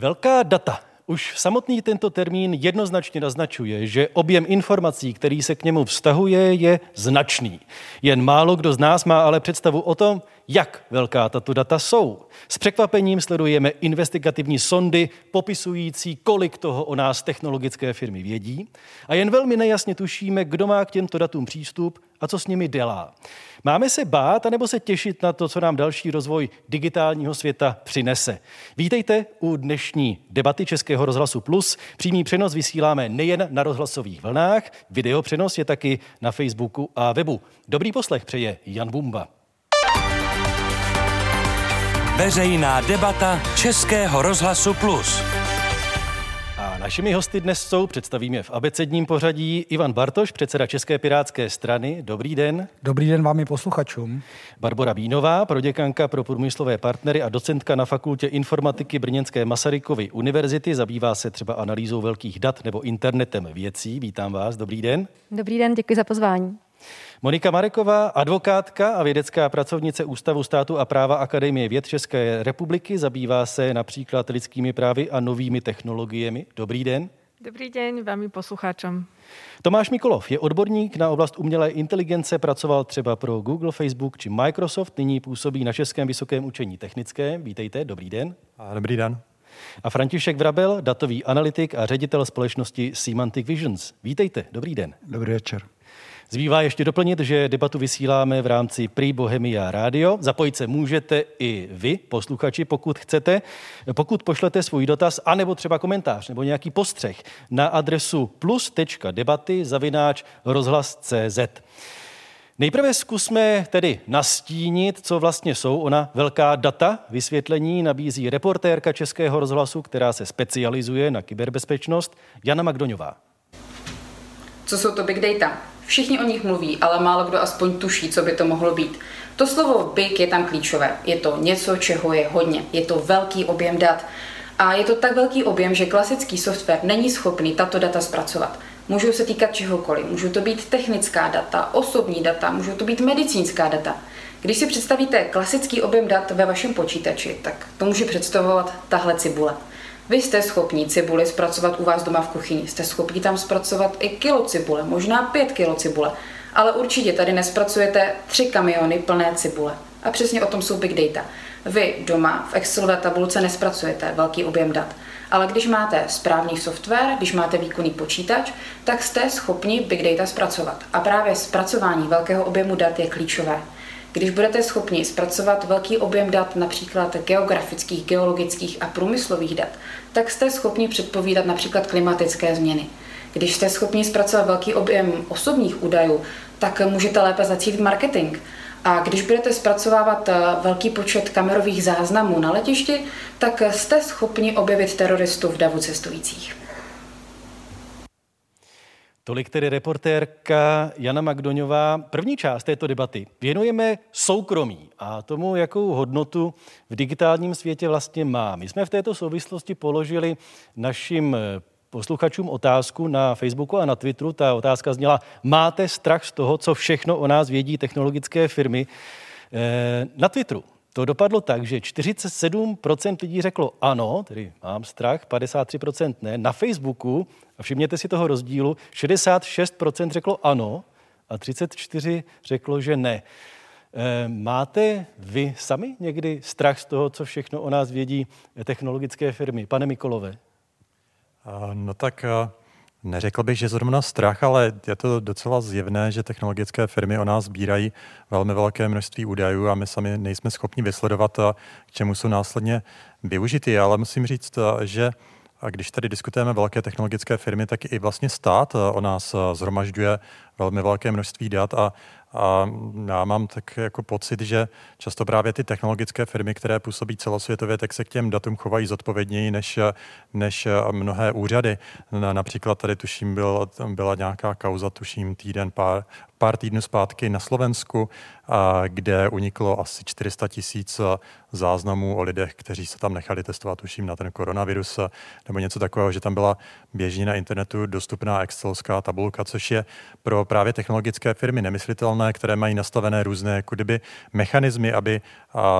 Velká data. Už samotný tento termín jednoznačně naznačuje, že objem informací, který se k němu vztahuje, je značný. Jen málo kdo z nás má ale představu o tom, jak velká tato data jsou. S překvapením sledujeme investigativní sondy popisující, kolik toho o nás technologické firmy vědí a jen velmi nejasně tušíme, kdo má k těmto datům přístup a co s nimi dělá. Máme se bát anebo se těšit na to, co nám další rozvoj digitálního světa přinese. Vítejte u dnešní debaty Českého rozhlasu Plus. Přímý přenos vysíláme nejen na rozhlasových vlnách, videopřenos je taky na Facebooku a webu. Dobrý poslech přeje Jan Bumba. Veřejná debata Českého rozhlasu Plus. A našimi hosty dnes jsou, představíme v abecedním pořadí, Ivan Bartoš, předseda České pirátské strany. Dobrý den. Dobrý den vám i posluchačům. Barbara Bínová, proděkanka pro průmyslové partnery a docentka na fakultě informatiky Brněnské Masarykovy univerzity. Zabývá se třeba analýzou velkých dat nebo internetem věcí. Vítám vás. Dobrý den. Dobrý den, děkuji za pozvání. Monika Mareková, advokátka a vědecká pracovnice Ústavu státu a práva Akademie věd České republiky, zabývá se například lidskými právy a novými technologiemi. Dobrý den. Dobrý den vám i posluchačům. Tomáš Mikolov je odborník na oblast umělé inteligence, pracoval třeba pro Google, Facebook či Microsoft, nyní působí na Českém vysokém učení technickém. Vítejte, dobrý den. A dobrý den. A František Vrabel, datový analytik a ředitel společnosti Semantic Visions. Vítejte, dobrý den. Dobrý večer. Zbývá ještě doplnit, že debatu vysíláme v rámci Pri Bohemia Radio. Zapojit se můžete i vy, posluchači, pokud chcete. Pokud pošlete svůj dotaz, anebo třeba komentář, nebo nějaký postřeh na adresu plus.debaty zavináč rozhlas.cz. Nejprve zkusme tedy nastínit, co vlastně jsou ona velká data. Vysvětlení nabízí reportérka Českého rozhlasu, která se specializuje na kyberbezpečnost, Jana Magdoňová. Co jsou to big data? Všichni o nich mluví, ale málo kdo aspoň tuší, co by to mohlo být. To slovo big je tam klíčové. Je to něco, čeho je hodně. Je to velký objem dat. A je to tak velký objem, že klasický software není schopný tato data zpracovat. Můžou se týkat čehokoliv. Můžou to být technická data, osobní data, můžou to být medicínská data. Když si představíte klasický objem dat ve vašem počítači, tak to může představovat tahle cibule. Vy jste schopni cibuli zpracovat u vás doma v kuchyni. Jste schopni tam zpracovat i kilo cibule, možná pět kilo cibule. Ale určitě tady nespracujete tři kamiony plné cibule. A přesně o tom jsou big data. Vy doma v Excelové tabulce nespracujete velký objem dat. Ale když máte správný software, když máte výkonný počítač, tak jste schopni big data zpracovat. A právě zpracování velkého objemu dat je klíčové. Když budete schopni zpracovat velký objem dat, například geografických, geologických a průmyslových dat, tak jste schopni předpovídat například klimatické změny. Když jste schopni zpracovat velký objem osobních údajů, tak můžete lépe zacílit marketing. A když budete zpracovávat eh, velký počet kamerových záznamů na letišti, tak jste schopni objevit teroristů v davu cestujících. Tolik tedy reportérka Jana Magdoňová. První část této debaty věnujeme soukromí a tomu, jakou hodnotu v digitálním světě vlastně má. My jsme v této souvislosti položili našim posluchačům otázku na Facebooku a na Twitteru. Ta otázka zněla, máte strach z toho, co všechno o nás vědí technologické firmy? Eh, na Twitteru to dopadlo tak, že 47% lidí řeklo ano, tedy mám strach, 53% ne. Na Facebooku, a všimněte si toho rozdílu, 66% řeklo ano a 34% řeklo, že ne. E, máte vy sami někdy strach z toho, co všechno o nás vědí technologické firmy? Pane Mikolové. No tak Neřekl bych, že zrovna strach, ale je to docela zjevné, že technologické firmy o nás sbírají velmi velké množství údajů a my sami nejsme schopni vysledovat, k čemu jsou následně využity. Ale musím říct, že když tady diskutujeme velké technologické firmy, tak i vlastně stát o nás zhromažďuje velmi velké množství dat a a já mám tak jako pocit, že často právě ty technologické firmy, které působí celosvětově, tak se k těm datům chovají zodpovědněji než, než mnohé úřady. Například tady tuším byl, byla nějaká kauza, tuším týden, pár, pár týdnů zpátky na Slovensku, kde uniklo asi 400 tisíc záznamů o lidech, kteří se tam nechali testovat, tuším, na ten koronavirus nebo něco takového, že tam byla běžně na internetu dostupná excelská tabulka, což je pro právě technologické firmy nemyslitelné volné, které mají nastavené různé jako kdyby mechanismy, aby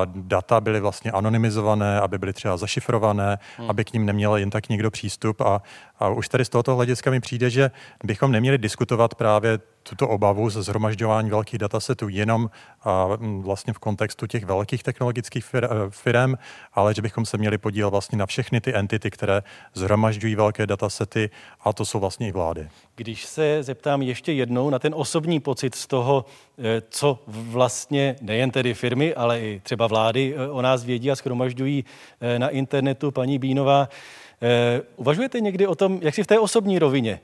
data byly vlastně anonymizované, aby byly třeba zašifrované, hmm. aby k ním neměl jen tak někdo přístup. A, a už tady z tohoto hlediska mi přijde, že bychom neměli diskutovat právě tuto obavu ze zhromažďování velkých datasetů jenom a, vlastně v kontextu těch velkých technologických fir, firm, ale že bychom se měli podílet vlastně na všechny ty entity, které zhromažďují velké datasety a to jsou vlastně i vlády. Když se zeptám ještě jednou na ten osobní pocit z toho, eh, co vlastně nejen tedy firmy, ale i třeba vlády eh, o nás vědí a schromažďují eh, na internetu, paní Bínová, uvažujete někdy o tom, jak si v té osobní rovině?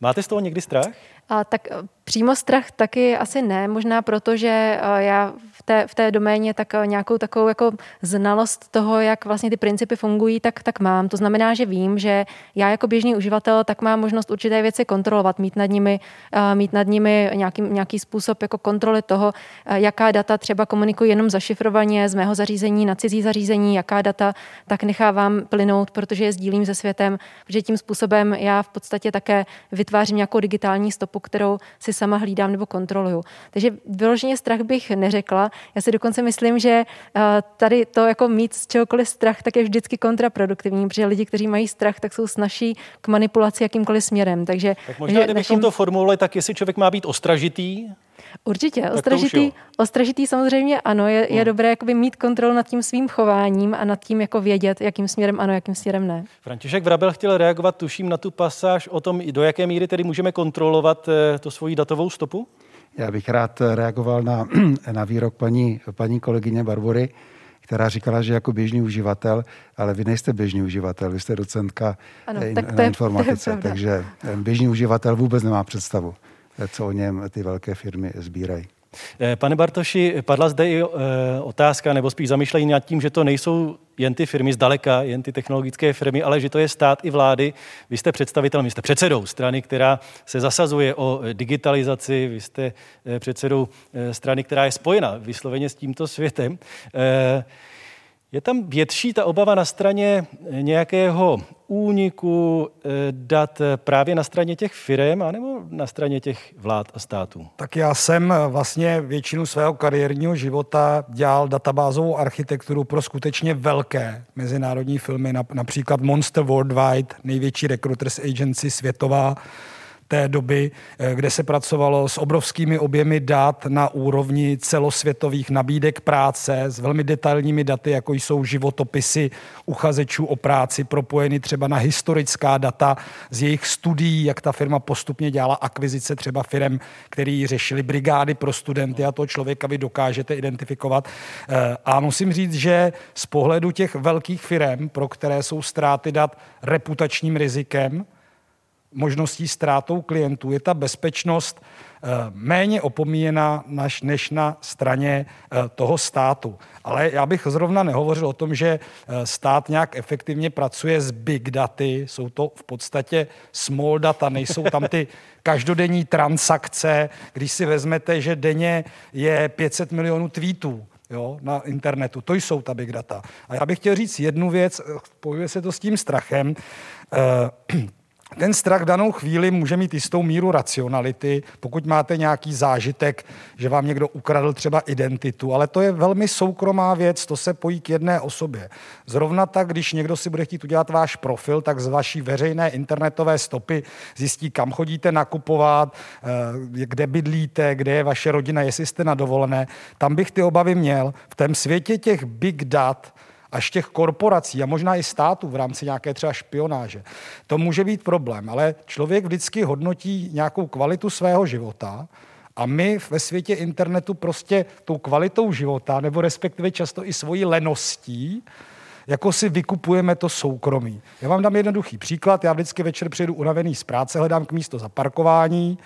Máte z toho někdy strach? A, tak přímo strach taky asi ne, možná proto, že já v té, v té doméně tak nějakou takovou jako znalost toho, jak vlastně ty principy fungují, tak, tak mám. To znamená, že vím, že já jako běžný uživatel tak mám možnost určité věci kontrolovat, mít nad nimi, mít nad nimi nějaký, nějaký způsob jako kontroly toho, jaká data třeba komunikuji jenom zašifrovaně z mého zařízení na cizí zařízení, jaká data tak nechávám plynout, protože je sdílím se světem, protože tím způsobem já v podstatě také vytvářím nějakou digitální stopu, kterou si sama hlídám nebo kontroluju. Takže vyloženě strach bych neřekla. Já si dokonce myslím, že eh, tady to jako mít z čehokoliv strach, tak je vždycky kontraproduktivní, protože lidi, kteří mají strach, tak jsou snaží k manipulaci jakýmkoliv směrem. Takže, tak možná, kdybychom našim... to formulovali, tak jestli člověk má být ostražitý, Určitě, ostražitý, ostražitý samozřejmě ano, je, je hmm. dobré jakoby mít kontrolu nad tím svým chováním a nad tím jako vědět, jakým směrem ano, jakým směrem ne. František Vrabel chtěl reagovat, tuším, na tu pasáž o tom, do jaké míry tedy můžeme kontrolovat eh, to svoji datovou stopu? Já bych rád reagoval na, na výrok paní, paní kolegyně Barbory, která říkala, že jako běžný uživatel, ale vy nejste běžný uživatel, vy jste docentka ano, in, na informatice, takže eh, běžný uživatel vůbec nemá představu co o něm ty velké firmy sbírají. Eh, pane Bartoši, padla zde i eh, otázka, nebo spíš zamýšlení nad tím, že to nejsou jen ty firmy zdaleka, jen ty technologické firmy, ale že to je stát i vlády. Vy jste představitelem, vy jste předsedou strany, která se zasazuje o digitalizaci, vy jste eh, předsedou strany, která je spojena vysloveně s tímto světem. Je tam větší ta obava na straně nějakého úniku eh, dat právě na straně těch firm anebo na straně těch vlád a států? Tak já jsem vlastně většinu svého kariérního života dělal databázovou architekturu pro skutečně velké mezinárodní filmy, například Monster Worldwide, největší recruiters agency světová, té doby, eh, kde se pracovalo s obrovskými objemy dat na úrovni celosvětových nabídek práce, s velmi detailními daty, jako jsou životopisy uchazečů o práci, propojeny třeba na historická data z jejich studií, jak ta firma postupně dělala akvizice třeba firm, který řešili brigády pro studenty a toho člověka vy dokážete identifikovat. Eh, a musím říct, že z pohledu těch velkých firm, pro které jsou ztráty dat reputačním rizikem, možností ztrátou klientů je ta bezpečnost eh, méně opomíjena než na straně eh, toho státu. Ale já bych zrovna nehovořil o tom, že eh, stát nějak efektivně pracuje s big daty, jsou to v podstatě small data, nejsou tam ty každodenní transakce, když si vezmete, že denně je 500 milionů tweetů, jo, na internetu. To jsou ta big data. A já bych chtěl říct jednu věc, spojuje se to s tím strachem. Ten strach v danou chvíli může mít jistou míru racionality, pokud máte nějaký zážitek, že vám někdo ukradl třeba identitu, ale to je velmi soukromá věc, to se pojí k jedné osobě. Zrovna tak, když někdo si bude chtít udělat váš profil, tak z vaší veřejné internetové stopy zjistí, kam chodíte nakupovat, eh, kde bydlíte, kde je vaše rodina, jestli jste na dovolené. Tam bych ty obavy měl. V tom světě těch big dat, až těch korporací a možná i států v rámci nějaké třeba špionáže. To může být problém, ale člověk vždycky hodnotí nějakou kvalitu svého života a my ve světě internetu prostě tou kvalitou života, nebo respektive často i svojí leností, jako si vykupujeme to soukromí. Já vám dám jednoduchý příklad. Já vždycky večer přijedu unavený z práce, hledám k místo za parkování,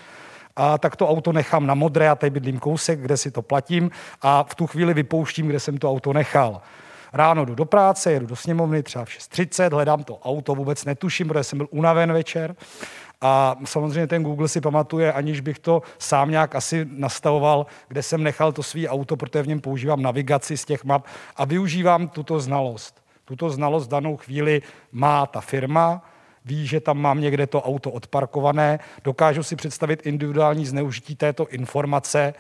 a tak to auto nechám na modré, a tady bydlím kousek, kde si to platím a v tu chvíli vypouštím, kde jsem to auto nechal. Ráno jdu do práce, jedu do sněmovny třeba v 6.30, hledám to auto, vůbec netuším, protože jsem byl unaven večer. A samozřejmě ten Google si pamatuje, aniž bych to sám nějak asi nastavoval, kde jsem nechal to svý auto, protože v něm používám navigaci z těch map a využívám tuto znalost. Tuto znalost v danou chvíli má ta firma, ví, že tam mám někde to auto odparkované, dokážu si představit individuální zneužití této informace,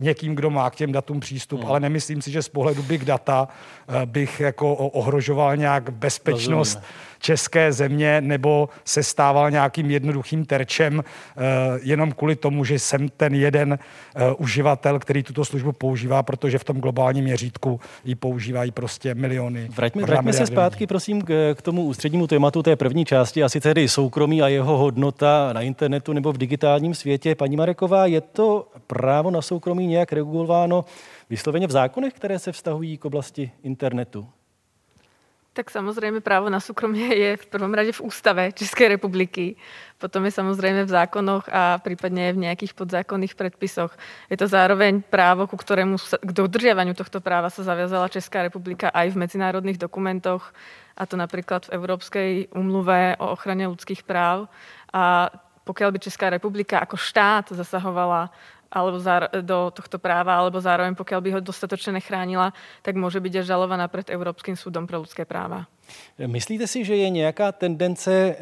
někým, kdo má k těm datům přístup, hmm. ale nemyslím si, že z pohledu big data eh, bych jako ohrožoval nějak bezpečnost Rozumíme. České země nebo se stával nějakým jednoduchým terčem eh, jenom kvůli tomu, že jsem ten jeden eh, uživatel, který tuto službu používá, protože v tom globálním měřítku ji používají prostě miliony. Vraťme, vraťme se zpátky, prosím, k, k tomu ústřednímu tématu té první části, asi tedy soukromí a jeho hodnota na internetu nebo v digitálním světě. Paní Mareková, je to právo na soukromí nějak regulováno vysloveně v zákonech, které se vztahují k oblasti internetu? Tak samozřejmě právo na soukromí je v prvom rade v ústave České republiky, potom je samozřejmě v zákonoch a případně v nějakých podzákonných předpisoch. Je to zároveň právo, ku ktorému, k dodržiavaniu tohto práva se zaviazala Česká republika aj v medzinárodných dokumentoch, a to například v Evropské umluve o ochraně lidských práv. A pokud by Česká republika jako štát zasahovala alebo do tohto práva, alebo zároveň pokiaľ by ho dostatočne nechránila, tak může být žalovaná před Evropským soudem pro lidské práva. Myslíte si, že je nějaká tendence, eh,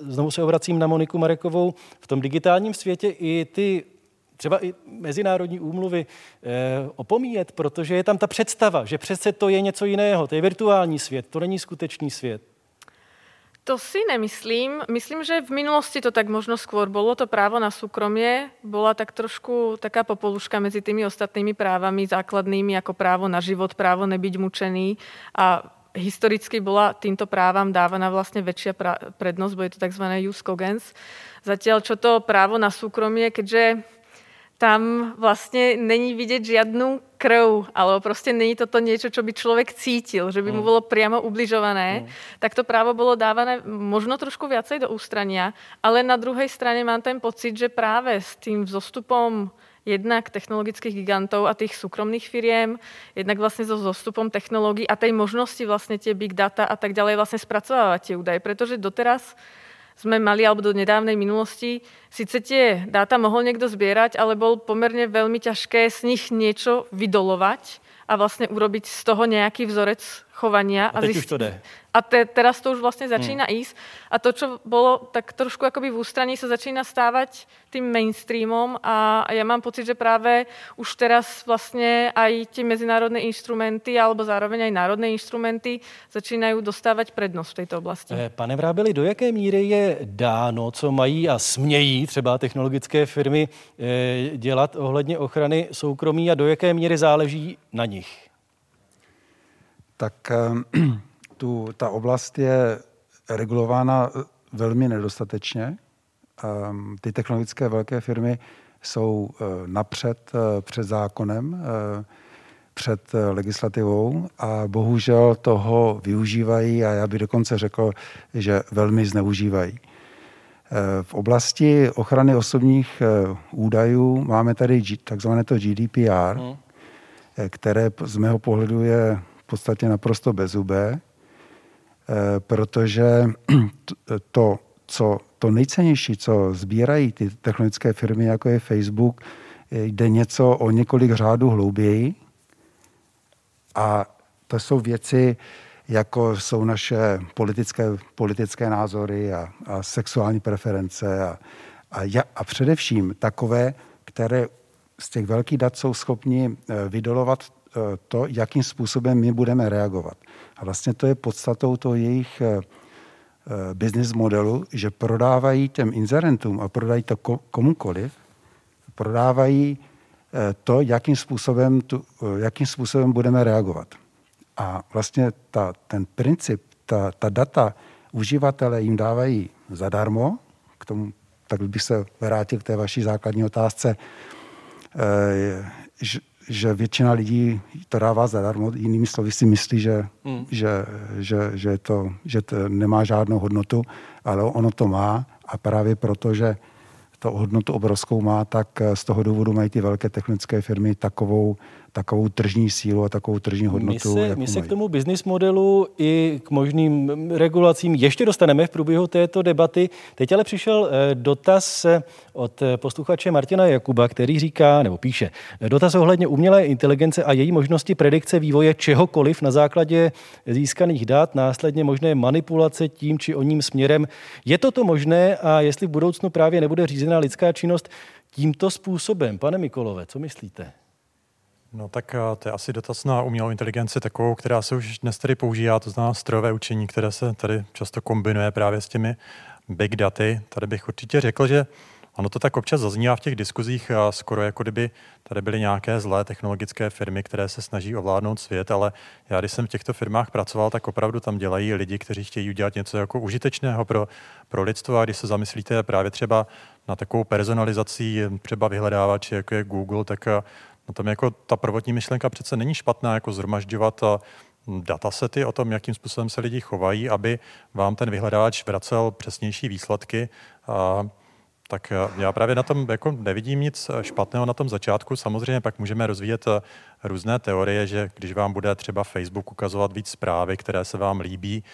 znovu se obracím na Moniku Marekovou, v tom digitálním světě i ty třeba i mezinárodní úmluvy eh, opomíjet, protože je tam ta představa, že přece to je něco jiného, to je virtuální svět, to není skutečný svět. To si nemyslím. Myslím, že v minulosti to tak možno skôr bolo. To právo na súkromie bola tak trošku taká popoluška medzi tými ostatnými právami základnými, ako právo na život, právo nebyť mučený. A historicky bola týmto právam dávaná vlastne väčšia prednosť, bo je to tzv. jus cogens. Zatiaľ, čo to právo na súkromie, keďže tam vlastně není vidět žádnou krv, alebo prostě není toto něco, co by člověk cítil, že by mu mm. bylo přímo ubližované, mm. tak to právo bylo dávané možno trošku viacej do ústrania, ale na druhé straně mám ten pocit, že právě s tím vzostupom jednak technologických gigantů a těch soukromých firiem, jednak vlastně so zostupom technologií a tej možnosti vlastně tie big data a tak dále vlastně zpracovávat tie údaje, protože doteraz sme mali, alebo do nedávnej minulosti, síce tie dáta mohol niekto zbierať, ale bol pomerne veľmi ťažké z nich niečo vydolovať a vlastně urobiť z toho nějaký vzorec chovania. A, a teď zist... už to jde. A te, teraz to už vlastně začíná hmm. ísť. A to, čo bolo tak trošku akoby v ústraní, sa začína stávať tým mainstreamom a ja mám pocit, že právě už teraz vlastně aj ty mezinárodné instrumenty alebo zároveň aj národné instrumenty začínají dostávat prednost v této oblasti. Eh, pane Vrábeli, do jaké míry je dáno, co mají a smějí třeba technologické firmy eh, dělat ohledně ochrany soukromí a do jaké míry záleží na nich? Tak eh, tu, ta oblast je regulována eh, velmi nedostatečně. Ehm, ty technologické velké firmy jsou eh, napřed před zákonem, před legislativou a bohužel toho využívají a já bych dokonce řekl, že velmi zneužívají. V oblasti ochrany osobních údajů máme tady takzvané to GDPR, hmm. které z mého pohledu je podstatě naprosto bezubé Eh, protože to, co, to nejcennější, co sbírají ty technologické firmy, jako je Facebook, jde něco o několik řádů hlouběji. A to jsou věci, jako jsou naše politické, politické názory a, a sexuální preference a, a, a především takové, které z těch velkých dat jsou schopni eh, vydolovat eh, to, jakým způsobem my budeme reagovat. A vlastně to je podstatou toho jejich eh, eh, business modelu, že prodávají těm inzerentům a prodají to komukoliv, prodávají eh, to, jakým způsobem, tu, jakým způsobem budeme reagovat. A vlastně ta, ten princip, ta, ta data uživatele jim dávají zadarmo, k tomu tak bych se vrátil k té vaší základní otázce, většina lidí to dává zadarmo, jinými slovy si myslí, že, hmm. že, že, že, to, že to nemá žádnou hodnotu, ale ono to má a právě proto, že to hodnotu obrovskou má, tak z toho důvodu mají ty velké technické firmy takovou, takovou tržní sílu a takovou tržní hodnotu. My se, my se k tomu business modelu i k možným regulacím ještě dostaneme v průběhu této debaty. Teď ale přišel eh, dotaz eh, od posluchače Martina Jakuba, který říká, nebo píše, dotaz ohledně umělé inteligence a její možnosti predikce vývoje čehokoliv na základě získaných dat, následně možné manipulace tím či oním směrem. Je toto možné a jestli v budoucnu právě nebude řízená lidská činnost tímto způsobem? Pane Mikolové, co myslíte? No tak eh, to je asi dotaz na umělou inteligenci takovou, která se už dnes tady používá, to znamená strojové učení, které se tady často kombinuje právě s těmi big daty. Tady bych určitě řekl, že ono to tak občas zaznívá v těch diskuzích, a skoro jako kdyby tady byly nějaké zlé technologické firmy, které se snaží ovládnout svět, ale já, když jsem v těchto firmách pracoval, tak opravdu tam dělají lidi, kteří chtějí udělat něco jako užitečného pro, pro lidstvo. A když se zamyslíte právě třeba na takovou personalizací, třeba vyhledávači, jako je Google, tak No tam jako ta prvotní myšlenka přece není špatná, jako zhromažďovat datasety o tom, jakým způsobem se lidi chovají, aby vám ten vyhledávač vracel přesnější výsledky. A, tak já právě na tom jako nevidím nic špatného na tom začátku. Samozřejmě pak můžeme rozvíjet různé teorie, že když vám bude třeba Facebook ukazovat víc zprávy, které se vám líbí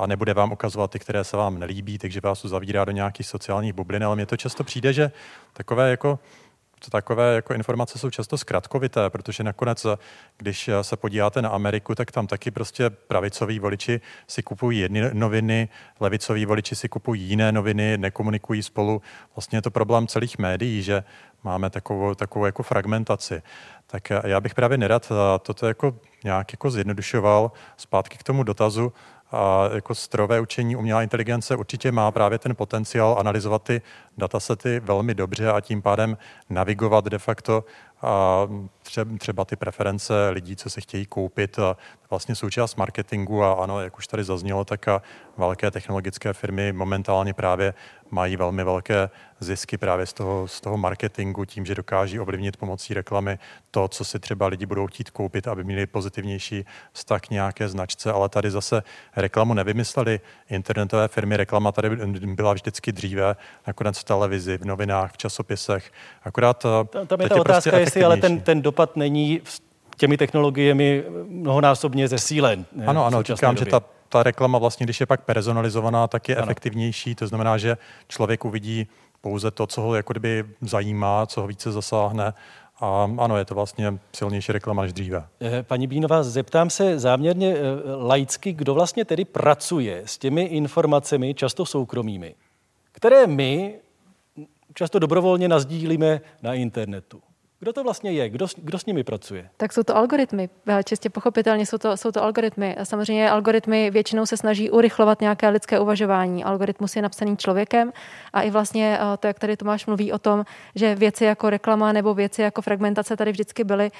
a nebude vám ukazovat ty, které se vám nelíbí, takže vás uzavírá do nějakých sociálních bublin, ale mně to často přijde, že takové jako takové jako informace jsou často zkratkovité, protože nakonec, když se podíváte na Ameriku, tak tam taky prostě pravicoví voliči si kupují jedny noviny, levicoví voliči si kupují jiné noviny, nekomunikují spolu. Vlastně je to problém celých médií, že máme takovou, takovou jako fragmentaci. Tak já bych právě nerad toto jako nějak jako zjednodušoval. Zpátky k tomu dotazu, jako strojové učení, umělá inteligence určitě má právě ten potenciál analyzovat ty datasety velmi dobře a tím pádem navigovat de facto a třeba ty preference lidí, co se chtějí koupit, vlastně součást marketingu a ano, jak už tady zaznělo, tak a velké technologické firmy momentálně právě mají velmi velké zisky právě z toho, z toho marketingu, tím, že dokáží ovlivnit pomocí reklamy to, co si třeba lidi budou chtít koupit, aby měli pozitivnější vztah k nějaké značce, ale tady zase reklamu nevymysleli internetové firmy, reklama tady byla vždycky dříve, nakonec v televizi, v novinách, v časopisech. Akorát tam, tam je ta je otázka, prostě jestli ale ten, ten dopad není těmi technologiemi mnohonásobně zesílen. Ano, ano, říkám, době. že ta ta reklama vlastně, když je pak personalizovaná, tak je ano. efektivnější. To znamená, že člověk uvidí pouze to, co ho jako kdyby zajímá, co ho více zasáhne. A ano, je to vlastně silnější reklama než dříve. Eh, paní Bínová, zeptám se záměrně eh, laicky, kdo vlastně tedy pracuje s těmi informacemi, často soukromými, které my často dobrovolně nazdílíme na internetu. Kdo to vlastně je? Kdo, kdo s nimi pracuje? Tak jsou to algoritmy. Čistě pochopitelně jsou to, jsou to algoritmy. A samozřejmě algoritmy většinou se snaží urychlovat nějaké lidské uvažování. Algoritmus je napsaný člověkem a i vlastně eh, to, jak tady Tomáš mluví o tom, že věci jako reklama nebo věci jako fragmentace tady vždycky byly.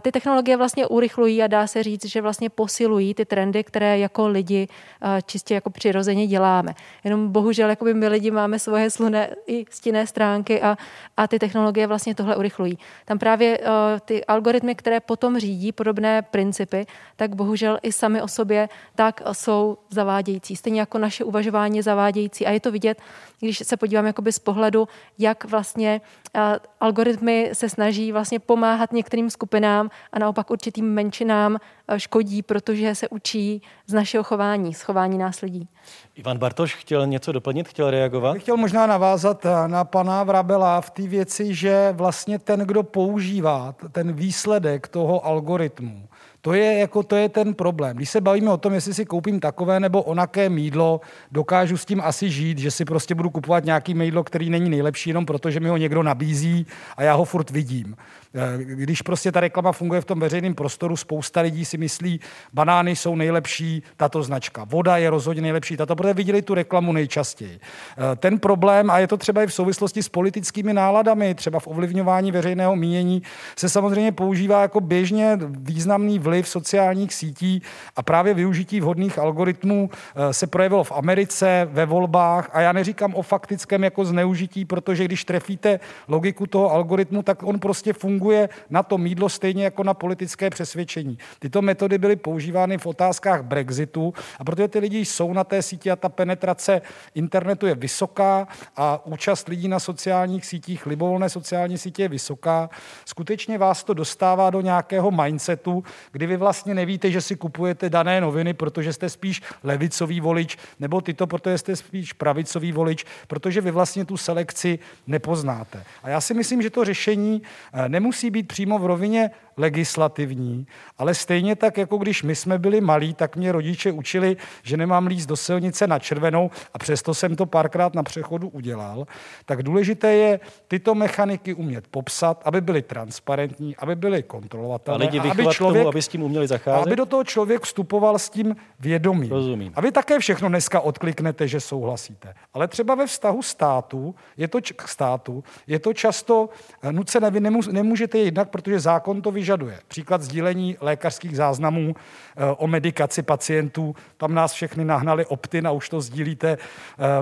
Ty technologie vlastně urychlují a dá se říct, že vlastně posilují ty trendy, které jako lidi eh, čistě jako přirozeně děláme. Jenom bohužel jakoby my lidi máme svoje sluné i stinné stránky a, a ty technologie vlastně tohle urychlují tam právě uh, ty algoritmy, které potom řídí podobné principy, tak bohužel i sami o sobě tak jsou zavádějící. Stejně jako naše uvažování je zavádějící. A je to vidět, když se podívám jakoby z pohledu, jak vlastně uh, algoritmy se snaží vlastně pomáhat některým skupinám a naopak určitým menšinám uh, škodí, protože se učí z našeho chování, z chování nás lidí. Ivan Bartoš chtěl něco doplnit, chtěl reagovat? Chtěl možná navázat na pana Vrabela v té věci, že vlastně ten, kdo používá ten výsledek toho algoritmu, to je, jako, to je ten problém. Když se bavíme o tom, jestli si koupím takové nebo onaké mídlo, dokážu s tím asi žít, že si prostě budu kupovat nějaký mídlo, který není nejlepší, jenom proto, že mi ho někdo nabízí a já ho furt vidím. Eh, když prostě ta reklama funguje v tom veřejném prostoru, spousta lidí si myslí, banány jsou nejlepší, tato značka. Voda je rozhodně nejlepší, tato, protože viděli tu reklamu nejčastěji. Eh, ten problém, a je to třeba i v souvislosti s politickými náladami, třeba v ovlivňování veřejného mínění, se samozřejmě používá jako běžně významný vliv sociálních sítí a právě využití vhodných algoritmů eh, se projevilo v Americe, ve volbách a já neříkám o faktickém jako zneužití, protože když trefíte logiku toho algoritmu, tak on prostě funguje na to mídlo stejně jako na politické přesvědčení. Tyto metody byly používány v otázkách Brexitu a protože ty lidi jsou na té síti a ta penetrace internetu je vysoká a účast lidí na sociálních sítích, libovolné sociální sítě je vysoká, skutečně vás to dostává do nějakého mindsetu, kdy vy vlastně nevíte, že si kupujete dané noviny, protože jste spíš levicový volič, nebo tyto, protože jste spíš pravicový volič, protože vy vlastně tu selekci nepoznáte. A já si myslím, že to řešení eh, nemusí být přímo v rovině legislativní, ale stejně tak, jako když my jsme byli malí, tak mě rodiče učili, že nemám líst do silnice na červenou a přesto jsem to párkrát na přechodu udělal, tak důležité je tyto mechaniky umět popsat, aby byly transparentní, aby byly kontrolovatelné. A lidi a aby člověk, tomu, aby s tím uměli zacházet? aby do toho člověk vstupoval s tím vědomím. Rozumím. A vy také všechno dneska odkliknete, že souhlasíte. Ale třeba ve vztahu státu, je to k státu, je to často eh, nucené, vy nemůžete jinak, protože zákon to vyžaduje vyžaduje. Příklad sdílení lékařských záznamů eh, o medikaci pacientů. Tam nás všechny nahnali optin a už to sdílíte. Eh,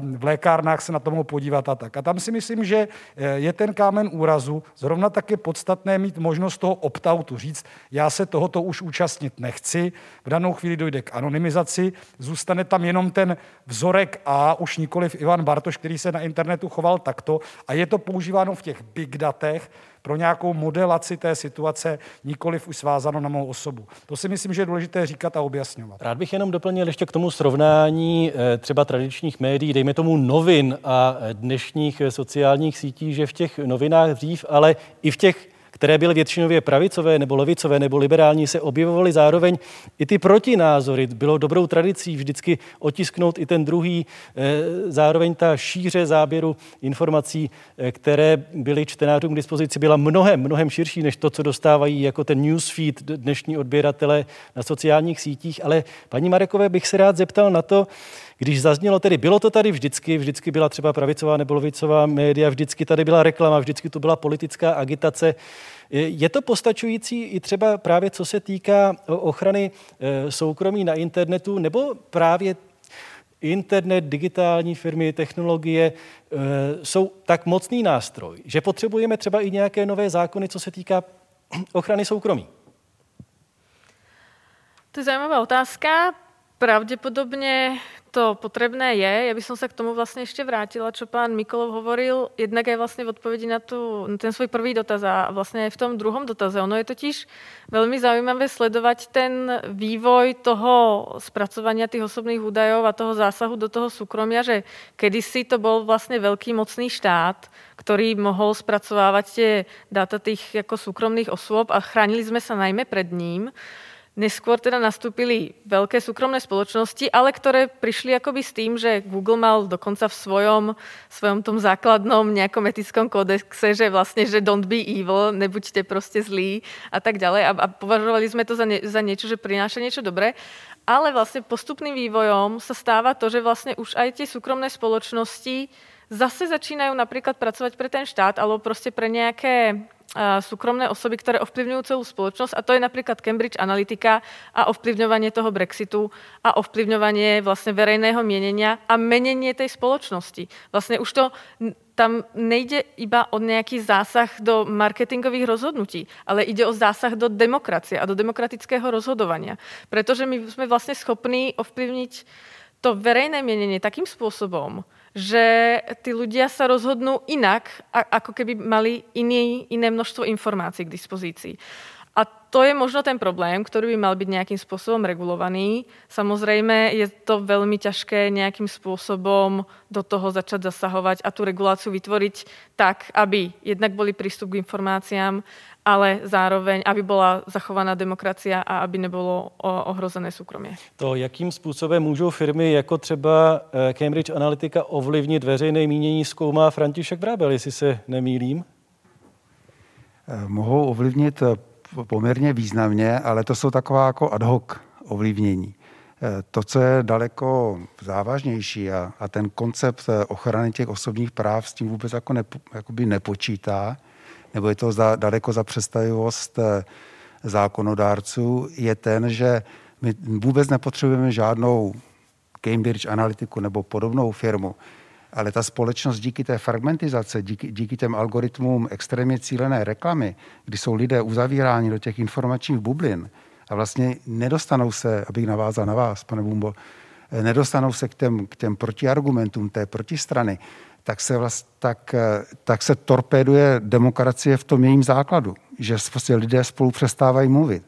v lékárnách se na to mohou podívat a tak. A tam si myslím, že eh, je ten kámen úrazu. Zrovna tak je podstatné mít možnost toho opt-outu. Říct, já se tohoto už účastnit nechci. V danou chvíli dojde k anonymizaci. Zůstane tam jenom ten vzorek A, už nikoliv Ivan Bartoš, který se na internetu choval takto. A je to používáno v těch big datech, pro nějakou modelaci té situace, nikoliv už svázáno na mou osobu. To si myslím, že je důležité říkat a objasňovat. Rád bych jenom doplnil ještě k tomu srovnání eh, třeba tradičních médií, dejme tomu novin a dnešních sociálních sítí, že v těch novinách dřív, ale i v těch které byly většinově pravicové nebo levicové nebo liberální, se objevovaly zároveň i ty protinázory. Bylo dobrou tradicí vždycky otisknout i ten druhý, eh, zároveň ta šíře záběru informací, eh, které byly čtenářům k dispozici, byla mnohem, mnohem širší než to, co dostávají jako ten newsfeed dnešní odběratele na sociálních sítích. Ale paní Marekové bych se rád zeptal na to, když zaznělo tedy, bylo to tady vždycky, vždycky byla třeba pravicová nebo levicová média, vždycky tady byla reklama, vždycky to byla politická agitace. Je to postačující i třeba právě co se týká ochrany e, soukromí na internetu, nebo právě internet, digitální firmy, technologie e, jsou tak mocný nástroj, že potřebujeme třeba i nějaké nové zákony, co se týká ochrany soukromí? To je zajímavá otázka. Pravdepodobne to potrebné je. Ja by som sa k tomu vlastne ešte vrátila, čo pán Mikolov hovoril, jednak aj vlastne v odpovedi na, tu, na ten svoj prvý dotaz a vlastne aj v tom druhom dotaze. Ono je totiž veľmi zaujímavé sledovať ten vývoj toho spracovania tých osobných údajov a toho zásahu do toho súkromia, že kedysi to bol vlastne veľký mocný štát, ktorý mohol spracovávať tie dáta tých ako súkromných osôb a chránili sme sa najmä pred ním. Neskôr teda nastúpili veľké súkromné spoločnosti, ale ktoré prišli akoby s tým, že Google mal dokonca v svojom, svojom tom základnom nejakom etickom kódexe, že vlastne, že don't be evil, nebuďte proste zlí a tak ďalej. A, a považovali sme to za, ne, za niečo, že prináša niečo dobré. Ale vlastne postupným vývojom sa stáva to, že vlastne už aj tie súkromné spoločnosti zase začínajú napríklad pracovať pre ten štát alebo proste pre nejaké súkromné osoby, ktoré ovplyvňujú celú spoločnosť a to je napríklad Cambridge Analytica a ovplyvňovanie toho Brexitu a ovplyvňovanie vlastne verejného mienenia a menenie tej spoločnosti. Vlastne už to tam nejde iba o nejaký zásah do marketingových rozhodnutí, ale ide o zásah do demokracie a do demokratického rozhodovania. Pretože my sme vlastne schopní ovplyvniť to verejné mienenie takým spôsobom, že tí ľudia sa rozhodnú inak, ako keby mali iný, iné množstvo informácií k dispozícii. A to je možno ten problém, ktorý by mal byť nejakým spôsobom regulovaný. Samozrejme je to veľmi ťažké nejakým spôsobom do toho začať zasahovať a tú reguláciu vytvoriť tak, aby jednak boli prístup k informáciám, ale zároveň, aby byla zachovaná demokracia a aby nebylo ohrozené soukromí. To, jakým způsobem můžou firmy jako třeba eh, Cambridge Analytica ovlivnit veřejné mínění, zkoumá František Vrábel, jestli se nemýlím? Eh, mohou ovlivnit eh, poměrně významně, ale to jsou taková jako ad hoc ovlivnění. To, co je daleko závažnější a, a ten koncept ochrany těch osobních práv s tím vůbec jako nepo, nepočítá, nebo je to za, daleko za představivost eh, zákonodárců, je ten, že my vůbec nepotřebujeme žádnou Cambridge Analytiku nebo podobnou firmu, ale ta společnost díky té fragmentizace, díky, díky těm algoritmům extrémně cílené reklamy, kdy jsou lidé uzavíráni do těch informačních bublin a vlastně nedostanou se, abych navázal na vás, pane Bumbo, nedostanou se k těm, k těm protiargumentům té protistrany, tak se, vlast, tak, tak se torpéduje demokracie v tom jejím základu, že prostě lidé spolu přestávají mluvit.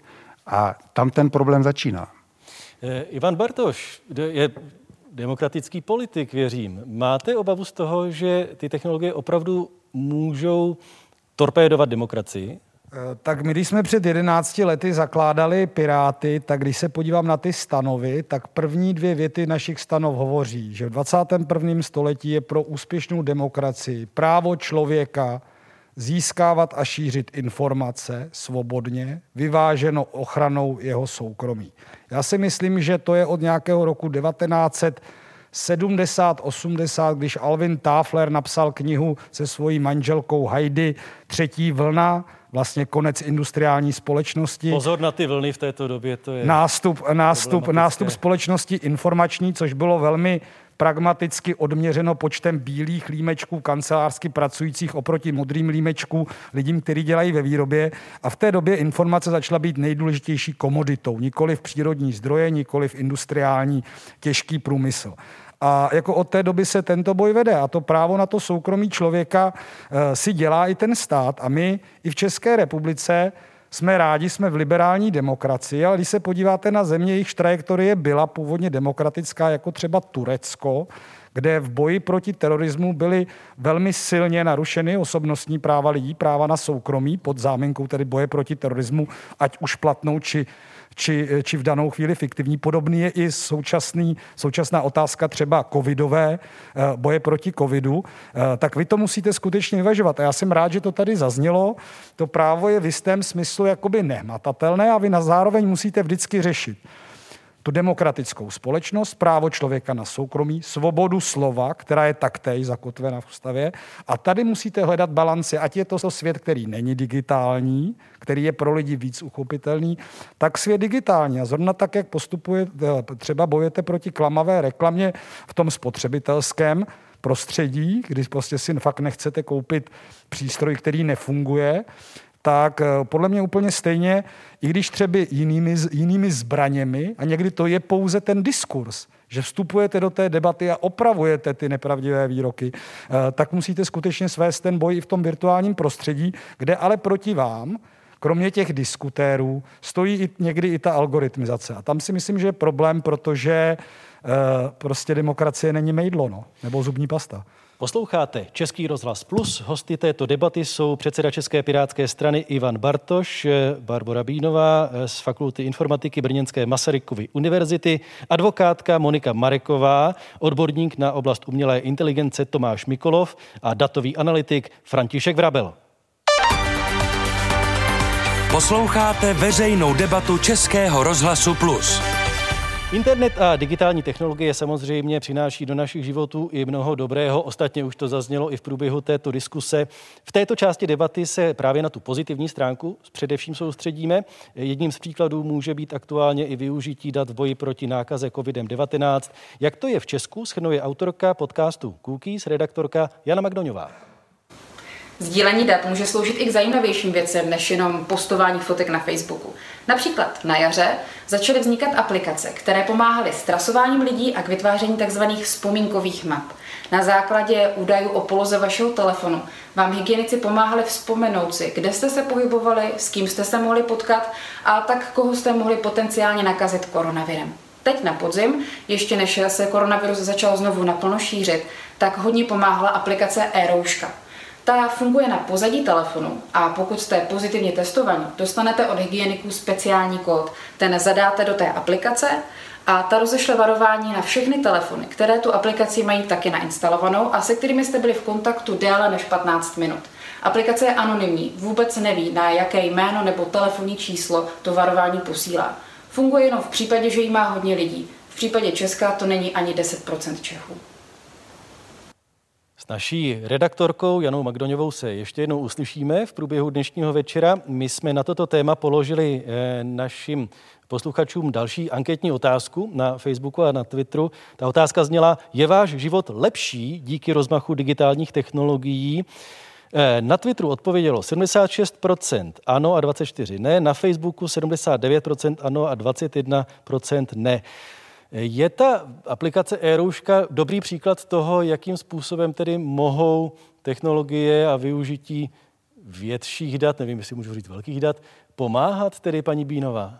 A tam ten problém začíná. Eh, Ivan Bartoš je demokratický politik, věřím. Máte obavu z toho, že ty technologie opravdu můžou torpédovat demokracii? Eh, tak my, když jsme před 11 lety zakládali Piráty, tak když se podívám na ty stanovy, tak první dvě věty našich stanov hovoří, že v 21. století je pro úspěšnou demokracii právo člověka získávat a šířit informace svobodně, vyváženo ochranou jeho soukromí. Já si myslím, že to je od nějakého roku 1970, 80, když Alvin Tafler napsal knihu se svojí manželkou Heidi Třetí vlna, vlastně konec industriální společnosti. Pozor na ty vlny v této době, to je nástup, nástup, nástup společnosti informační, což bylo velmi pragmaticky odměřeno počtem bílých límečků kancelářsky pracujících oproti modrým límečkům lidím, kteří dělají ve výrobě. A v té době informace začala být nejdůležitější komoditou. Nikoli v přírodní zdroje, nikoli v industriální těžký průmysl. A jako od té doby se tento boj vede a to právo na to soukromí člověka e, si dělá i ten stát. A my i v České republice jsme rádi, jsme v liberální demokracii, ale když se podíváte na země, jejich trajektorie byla původně demokratická, jako třeba Turecko, kde v boji proti terorismu byly velmi silně narušeny osobnostní práva lidí, práva na soukromí pod záminkou tedy boje proti terorismu, ať už platnou či či, či v danou chvíli fiktivní. Podobný je i současný, současná otázka třeba covidové, eh, boje proti covidu, eh, tak vy to musíte skutečně vyvažovat. A já jsem rád, že to tady zaznělo. To právo je v jistém smyslu jakoby nehmatatelné a vy na zároveň musíte vždycky řešit tu demokratickou společnost, právo člověka na soukromí, svobodu slova, která je taktéž zakotvena v ústavě. A tady musíte hledat balanci, ať je to svět, který není digitální, který je pro lidi víc uchopitelný, tak svět digitální. A zrovna tak, jak postupuje, eh, třeba bojujete proti klamavé reklamě v tom spotřebitelském, prostředí, kdy prostě si fakt nechcete koupit přístroj, který nefunguje, tak eh, podle mě úplně stejně, i když třeba jinými, jinými zbraněmi, a někdy to je pouze ten diskurs, že vstupujete do té debaty a opravujete ty nepravdivé výroky, eh, tak musíte skutečně svést ten boj i v tom virtuálním prostředí, kde ale proti vám, kromě těch diskutérů, stojí i někdy i ta algoritmizace. A tam si myslím, že je problém, protože eh, prostě demokracie není mejdlo, no, nebo zubní pasta. Posloucháte Český rozhlas Plus. Hosty této debaty jsou předseda České pirátské strany Ivan Bartoš, Barbara Bínová z Fakulty informatiky Brněnské Masarykovy univerzity, advokátka Monika Mareková, odborník na oblast umělé inteligence Tomáš Mikolov a datový analytik František Vrabel. Posloucháte veřejnou debatu Českého rozhlasu Plus. Internet a digitální technologie samozřejmě přináší do našich životů i mnoho dobrého. Ostatně už to zaznělo i v průběhu této diskuse. V této části debaty se právě na tu pozitivní stránku především soustředíme. Jedním z příkladů může být aktuálně i využití dat v boji proti nákaze COVID-19. Jak to je v Česku, schrnuje autorka podcastu Cookies, redaktorka Jana Magdoňová. Sdílení dat může sloužit i k zajímavějším věcem, než jenom postování fotek na Facebooku. Například na jaře začaly vznikat aplikace, které pomáhaly s trasováním lidí a k vytváření tzv. vzpomínkových map. Na základě údajů o poloze vašeho telefonu vám hygienici pomáhali vzpomenout si, kde jste se pohybovali, s kým jste se mohli potkat a tak koho jste mohli potenciálně nakazit koronavirem. Teď na podzim, ještě než se koronavirus začal znovu naplno šířit, tak hodně pomáhala aplikace e-rouška. Ta funguje na pozadí telefonu a pokud jste pozitivně testovaní, dostanete od hygieniků speciální kód. Ten zadáte do té aplikace a ta rozešle varování na všechny telefony, které tu aplikaci mají taky nainstalovanou a se kterými jste byli v kontaktu déle než 15 minut. Aplikace je anonymní, vůbec neví, na jaké jméno nebo telefonní číslo to varování posílá. Funguje jenom v případě, že jí má hodně lidí. V případě Česka to není ani 10% Čechů. Naší redaktorkou Janou Magdoňovou se ještě jednou uslyšíme v průběhu dnešního večera. My jsme na toto téma položili eh, našim posluchačům další anketní otázku na Facebooku a na Twitteru. Ta otázka zněla, je váš život lepší díky rozmachu digitálních technologií? Eh, na Twitteru odpovědělo 76% ano a 24% ne, na Facebooku 79% ano a 21% ne. Je ta aplikace e dobrý příklad toho, jakým způsobem tedy mohou technologie a využití větších dat, nevím, jestli můžu říct velkých dat, pomáhat tedy paní Bínová?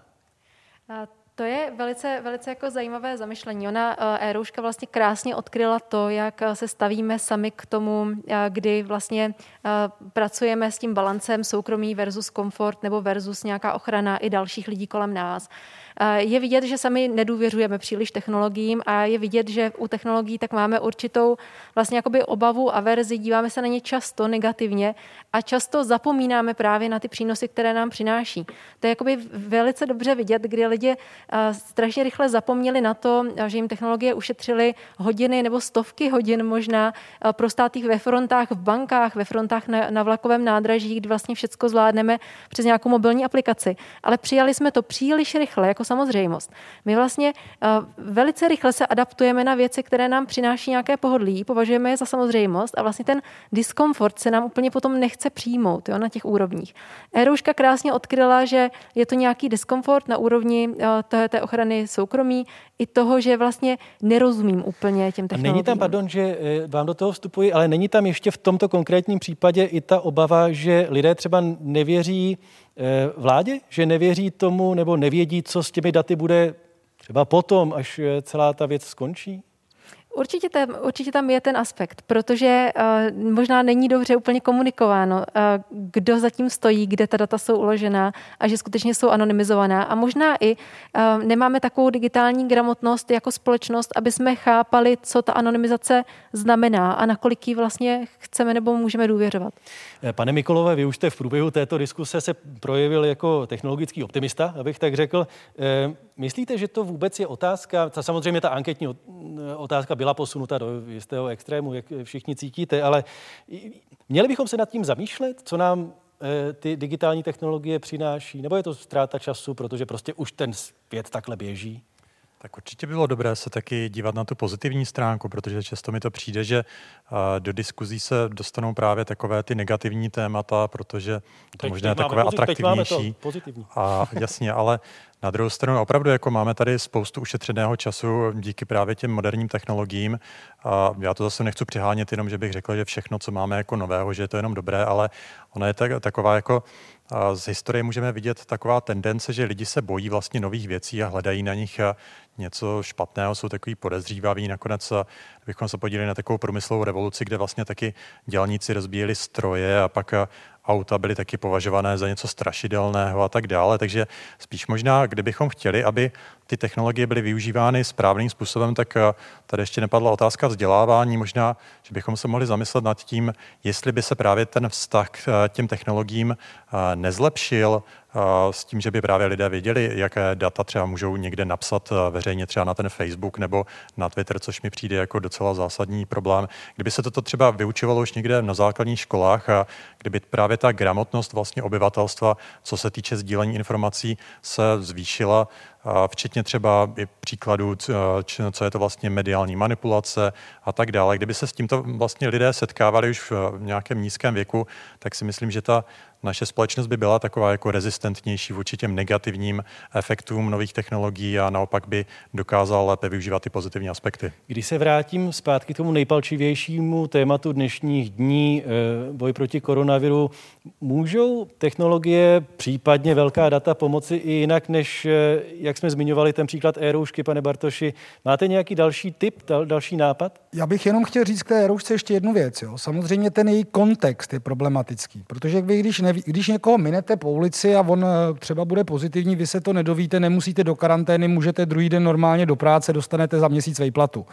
To je velice, velice jako zajímavé zamyšlení. Ona, e vlastně krásně odkryla to, jak eh, se stavíme sami k tomu, eh, kdy vlastně pracujeme s tím balancem soukromí versus komfort nebo versus nějaká ochrana i dalších lidí kolem nás. Je vidět, že sami nedůvěřujeme příliš technologiím a je vidět, že u technologií tak máme určitou vlastně jakoby obavu a verzi, díváme se na ně často negativně a často zapomínáme právě na ty přínosy, které nám přináší. To je jakoby velice dobře vidět, kdy lidi strašně rychle zapomněli na to, že jim technologie ušetřily hodiny nebo stovky hodin možná pro státých ve frontách, v bankách, ve frontách na, na vlakovém nádraží, kdy vlastně všechno zvládneme přes nějakou mobilní aplikaci. Ale přijali jsme to příliš rychle, jako samozřejmost. My vlastně velice rychle se adaptujeme na věci, které nám přináší nějaké pohodlí, považujeme je za samozřejmost a vlastně ten diskomfort se nám úplně potom nechce přijmout jo, na těch úrovních. Erouška krásně odkryla, že je to nějaký diskomfort na úrovni uh, té, té ochrany soukromí, i toho, že vlastně nerozumím úplně těm technologiím. A není tam, pardon, že eh, vám do toho vstupuji, ale není tam ještě v tomto konkrétním případě i ta obava, že lidé třeba nevěří Eh, vládě, že nevěří tomu nebo nevědí, co s těmi daty bude třeba potom, až eh, celá ta věc skončí? Určitě tam, určitě tam je ten aspekt, protože uh, možná není dobře úplně komunikováno, uh, kdo zatím stojí, kde ta data jsou uložená a že skutečně jsou anonymizovaná. A možná i uh, nemáme takovou digitální gramotnost jako společnost, aby jsme chápali, co ta anonymizace znamená a nakolik ji vlastně chceme nebo můžeme důvěřovat. Pane Mikolové, vy už jste v průběhu této diskuse se projevil jako technologický optimista, abych tak řekl. Myslíte, že to vůbec je otázka, ta samozřejmě ta anketní otázka byla posunuta do jistého extrému, jak všichni cítíte, ale měli bychom se nad tím zamýšlet, co nám eh, ty digitální technologie přináší, nebo je to ztráta času, protože prostě už ten svět takhle běží? Tak určitě bylo dobré se taky dívat na tu pozitivní stránku, protože často mi to přijde, že do diskuzí se dostanou právě takové ty negativní témata, protože to možná je takové máme, atraktivnější. To pozitivní. A jasně, ale na druhou stranu opravdu jako máme tady spoustu ušetřeného času díky právě těm moderním technologiím. A já to zase nechci přihánět jenom, že bych řekl, že všechno, co máme jako nového, že je to jenom dobré, ale ona je tak, taková jako z historie můžeme vidět taková tendence, že lidi se bojí vlastně nových věcí a hledají na nich něco špatného, jsou takový podezřívaví. Nakonec, bychom se podívali na takovou průmyslovou revoluci, kde vlastně taky dělníci rozbíjeli stroje a pak auta byly taky považované za něco strašidelného a tak dále. Takže spíš možná, kdybychom chtěli, aby ty technologie byly využívány správným způsobem, tak eh, tady ještě nepadla otázka vzdělávání. Možná, že bychom se mohli zamyslet nad tím, jestli by se právě ten vztah k eh, těm technologiím eh, nezlepšil s tím, že by právě lidé věděli, jaké data třeba můžou někde napsat veřejně třeba na ten Facebook nebo na Twitter, což mi přijde jako docela zásadní problém. Kdyby se toto třeba vyučovalo už někde na základních školách a kdyby právě ta gramotnost vlastně obyvatelstva, co se týče sdílení informací, se zvýšila, včetně třeba i příkladů, co je to vlastně mediální manipulace a tak dále. Kdyby se s tímto vlastně lidé setkávali už v nějakém nízkém věku, tak si myslím, že ta naše společnost by byla taková jako rezistentnější vůči těm negativním efektům nových technologií a naopak by dokázala lépe využívat ty pozitivní aspekty. Když se vrátím zpátky k tomu nejpalčivějšímu tématu dnešních dní, eh, boj proti koronaviru, můžou technologie, případně velká data pomoci i jinak, než eh, jak jsme zmiňovali ten příklad e-roušky, pane Bartoši. Máte nějaký další tip, dal, další nápad? Já bych jenom chtěl říct k té e-roušce ještě jednu věc. Jo. Samozřejmě ten její kontext je problematický, protože vy, když neví, když někoho minete po ulici a on eh, třeba bude pozitivní, vy se to nedovíte, nemusíte do karantény, můžete druhý den normálně do práce, dostanete za měsíc vejplatu.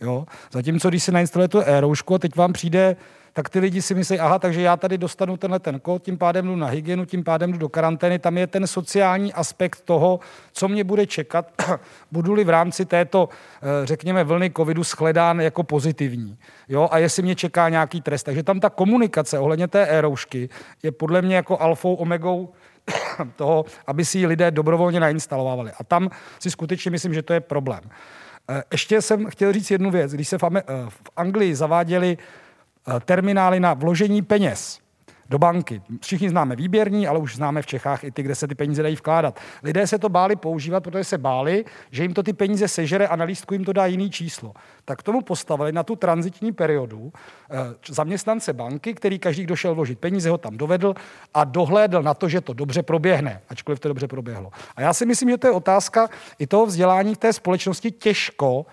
Jo? Zatímco, když si nainstalujete tu e-roušku a teď vám přijde tak ty lidi si myslí, aha, takže já tady dostanu tenhle ten kód, tím pádem jdu na hygienu, tím pádem jdu do karantény. Tam je ten sociální aspekt toho, co mě bude čekat, budu-li v rámci této, eh, řekněme, vlny covidu shledán jako pozitivní. Jo? A jestli mě čeká nějaký trest. Takže tam ta komunikace ohledně té e-roušky je podle mě jako alfou, omegou toho, aby si ji lidé dobrovolně nainstalovali. A tam si skutečně myslím, že to je problém. Eh, ještě jsem chtěl říct jednu věc. Když se v, eh, Anglii zaváděly terminály na vložení peněz, do banky. Všichni známe výběrní, ale už známe v Čechách i ty, kde se ty peníze dají vkládat. Lidé se to báli používat, protože se báli, že jim to ty peníze sežere a na lístku jim to dá jiný číslo. Tak tomu postavili na tu transitní periodu eh, zaměstnance banky, který každý, kdo šel vložit peníze, ho tam dovedl a dohlédl na to, že to dobře proběhne, ačkoliv to dobře proběhlo. A já si myslím, že to je otázka i toho vzdělání v té společnosti těžko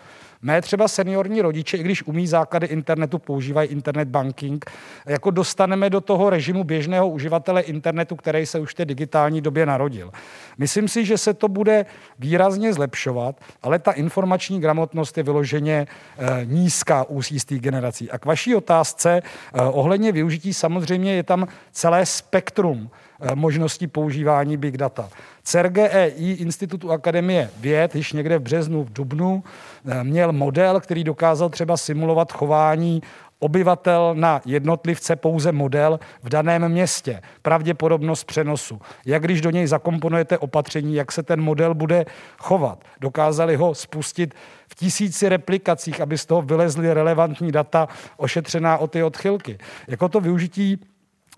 Mé třeba seniorní rodiče, i když umí základy internetu, používají internet banking, jako dostaneme do toho režimu běžného uživatele internetu, který se už v té digitální době narodil. Myslím si, že se to bude výrazně zlepšovat, ale ta informační gramotnost je vyloženě e, nízká u jistých generací. A k vaší otázce e, ohledně využití samozřejmě je tam celé spektrum možností používání big data. CERGEI Institutu Akademie věd již někde v březnu, v dubnu eh, měl model, který dokázal třeba simulovat chování obyvatel na jednotlivce pouze model v daném městě, pravděpodobnost přenosu. Jak když do něj zakomponujete opatření, jak se ten model bude chovat. Dokázali ho spustit v tisíci replikacích, aby z toho vylezly relevantní data ošetřená o ty odchylky. Jako to využití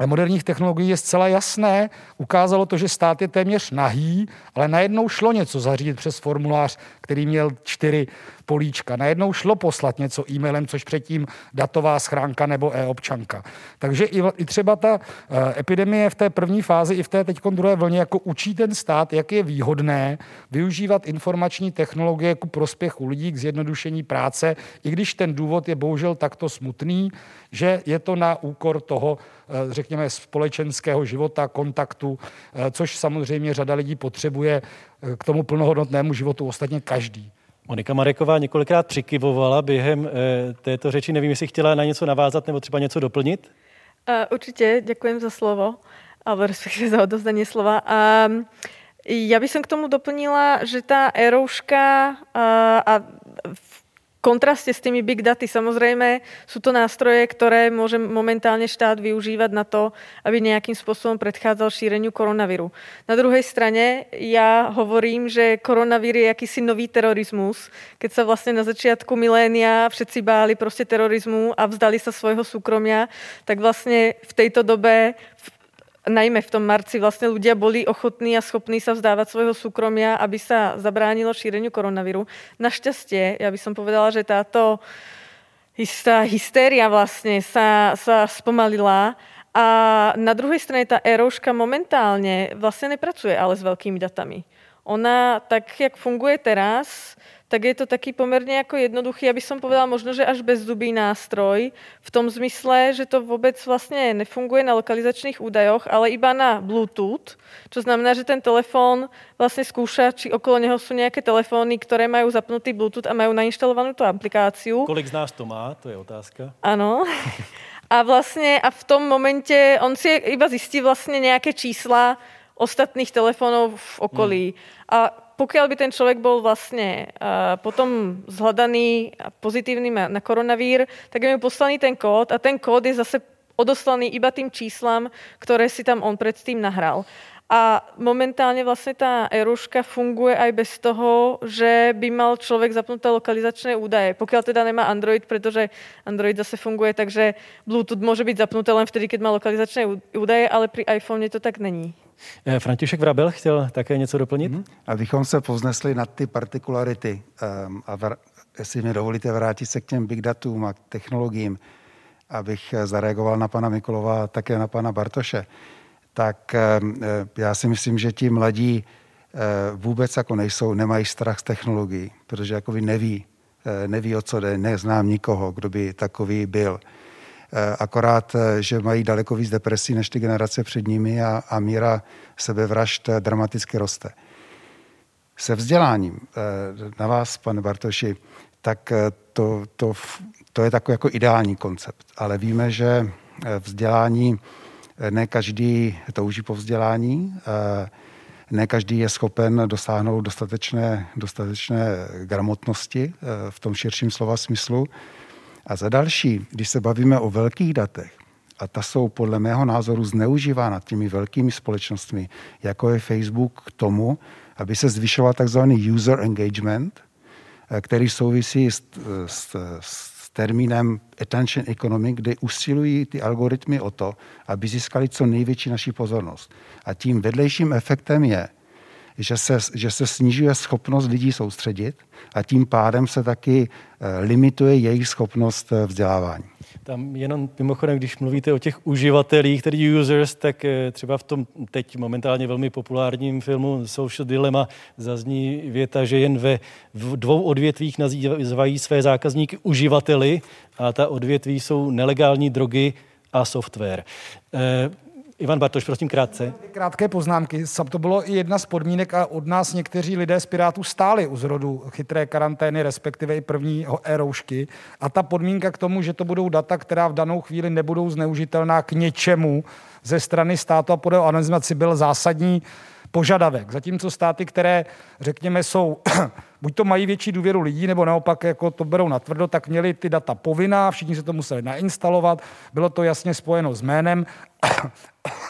moderních technologií je zcela jasné. Ukázalo to, že stát je téměř nahý, ale najednou šlo něco zařídit přes formulář, který měl čtyři políčka. Najednou šlo poslat něco e-mailem, což předtím datová schránka nebo e-občanka. Takže i, i třeba ta e, epidemie v té první fázi, i v té teď druhé vlně, jako učí ten stát, jak je výhodné využívat informační technologie ku prospěchu lidí, k zjednodušení práce, i když ten důvod je bohužel takto smutný, že je to na úkor toho, e, řekněme, společenského života, kontaktu, e, což samozřejmě řada lidí potřebuje k tomu plnohodnotnému životu, ostatně každý. Monika Mareková několikrát přikyvovala během e, této řeči. Nevím, jestli chtěla na něco navázat nebo třeba něco doplnit? Uh, určitě, děkuji za slovo, alebo respektive za odozdanie slova. Um, ja by som k tomu doplnila, že tá erouška uh, a kontraste s tými big daty samozrejme sú to nástroje, ktoré môže momentálne štát využívať na to, aby nejakým spôsobom predchádzal šíreniu koronavíru. Na druhej strane ja hovorím, že koronavír je akýsi nový terorizmus. Keď sa vlastne na začiatku milénia všetci báli proste terorizmu a vzdali sa svojho súkromia, tak vlastne v tejto dobe najmä v tom marci vlastne ľudia boli ochotní a schopní sa vzdávať svojho súkromia, aby sa zabránilo šíreniu koronavíru. Našťastie, ja by som povedala, že táto istá hystéria vlastne sa, sa spomalila a na druhej strane tá eroška momentálne vlastne nepracuje ale s veľkými datami. Ona tak, jak funguje teraz, tak je to taký pomerne jako jednoduchý, aby som povedala možno, že až bezzubý nástroj v tom zmysle, že to vůbec vlastně nefunguje na lokalizačných údajoch, ale iba na Bluetooth, čo znamená, že ten telefon vlastně skúša, či okolo něho jsou nějaké telefony, které mají zapnutý Bluetooth a mají nainštalovanou tu aplikáciu. Kolik z nás to má, to je otázka. Ano. A vlastně a v tom momentě on si iba zjistí vlastně nějaké čísla ostatných telefonů v okolí. Hmm. A pokiaľ by ten človek bol vlastne uh, potom zhľadaný pozitívny na koronavír, tak je mu poslaný ten kód a ten kód je zase odoslaný iba tým číslam, ktoré si tam on predtým nahral. A momentálne vlastne tá eruška funguje aj bez toho, že by mal človek zapnuté lokalizačné údaje. Pokiaľ teda nemá Android, pretože Android zase funguje, takže Bluetooth môže byť zapnuté len vtedy, keď má lokalizačné údaje, ale pri iPhone to tak není. Eh, František Vrabel chtěl také něco doplnit? Hmm. Abychom se povznesli nad ty partikularity um, a vr- jestli mi dovolíte vrátit se k těm big datům a technologiím, abych eh, zareagoval na pana Mikolova a také na pana Bartoše, tak um, já si myslím, že ti mladí uh, vůbec jako nejsou, nemají strach z technologií, protože jako vy neví, uh, neví o co jde, neznám nikoho, kdo by takový byl. Eh, akorát, eh, že mají daleko víc depresí než ty generace před nimi a, a míra sebevražd eh, dramaticky roste. Se vzděláním na vás, pane Bartoši, tak to, to, to je takový jako ideální koncept, ale víme, že vzdělání, ne každý touží po vzdělání, ne každý je schopen dosáhnout dostatečné, dostatečné gramotnosti v tom širším slova smyslu. A za další, když se bavíme o velkých datech, a ta jsou podle mého názoru zneužívána těmi velkými společnostmi, jako je Facebook, k tomu, aby se zvyšoval takzvaný user engagement, eh, který souvisí s, s, s termínem attention economy, kde usilují ty algoritmy o to, aby získali co největší naší pozornost. A tím vedlejším efektem je, že se, že se snižuje schopnost lidí soustředit a tím pádem se taky eh, limituje jejich schopnost eh, vzdělávání. Tam jenom mimochodem, když mluvíte o těch uživatelích, tedy users, tak eh, třeba v tom teď momentálně velmi populárním filmu Social Dilemma zazní věta, že jen ve dvou odvětvích nazývají své zákazníky uživateli a ta odvětví jsou nelegální drogy a software. Ivan Bartoš, prosím krátce. Krátké poznámky. To bylo i jedna z podmínek a od nás někteří lidé z Pirátů stáli u zrodu chytré karantény, respektive i první e-roušky. A ta podmínka k tomu, že to budou data, která v danou chvíli nebudou zneužitelná k něčemu ze strany státu a podle anonymizaci byl zásadní požadavek. Zatímco státy, které, řekněme, jsou, buď to mají větší důvěru lidí, nebo naopak jako to berou na tvrdo, tak měli ty data povinná, všichni se to museli nainstalovat, bylo to jasně spojeno s jménem,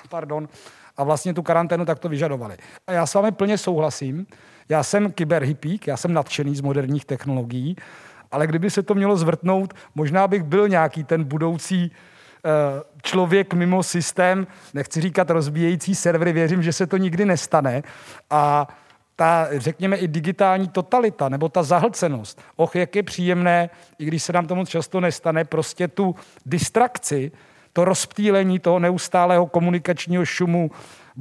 pardon, a vlastně tu karanténu takto vyžadovali. A já s vámi plně souhlasím, já jsem kyberhypík, já jsem nadšený z moderních technologií, ale kdyby se to mělo zvrtnout, možná bych byl nějaký ten budoucí Eh, člověk mimo systém, nechci říkat rozbíjející servery, věřím, že se to nikdy nestane. A ta, řekněme, i digitální totalita, nebo ta zahlcenost. Och, jak je příjemné, i když se nám to moc často nestane, prostě tu distrakci, to rozptýlení toho neustálého komunikačního šumu,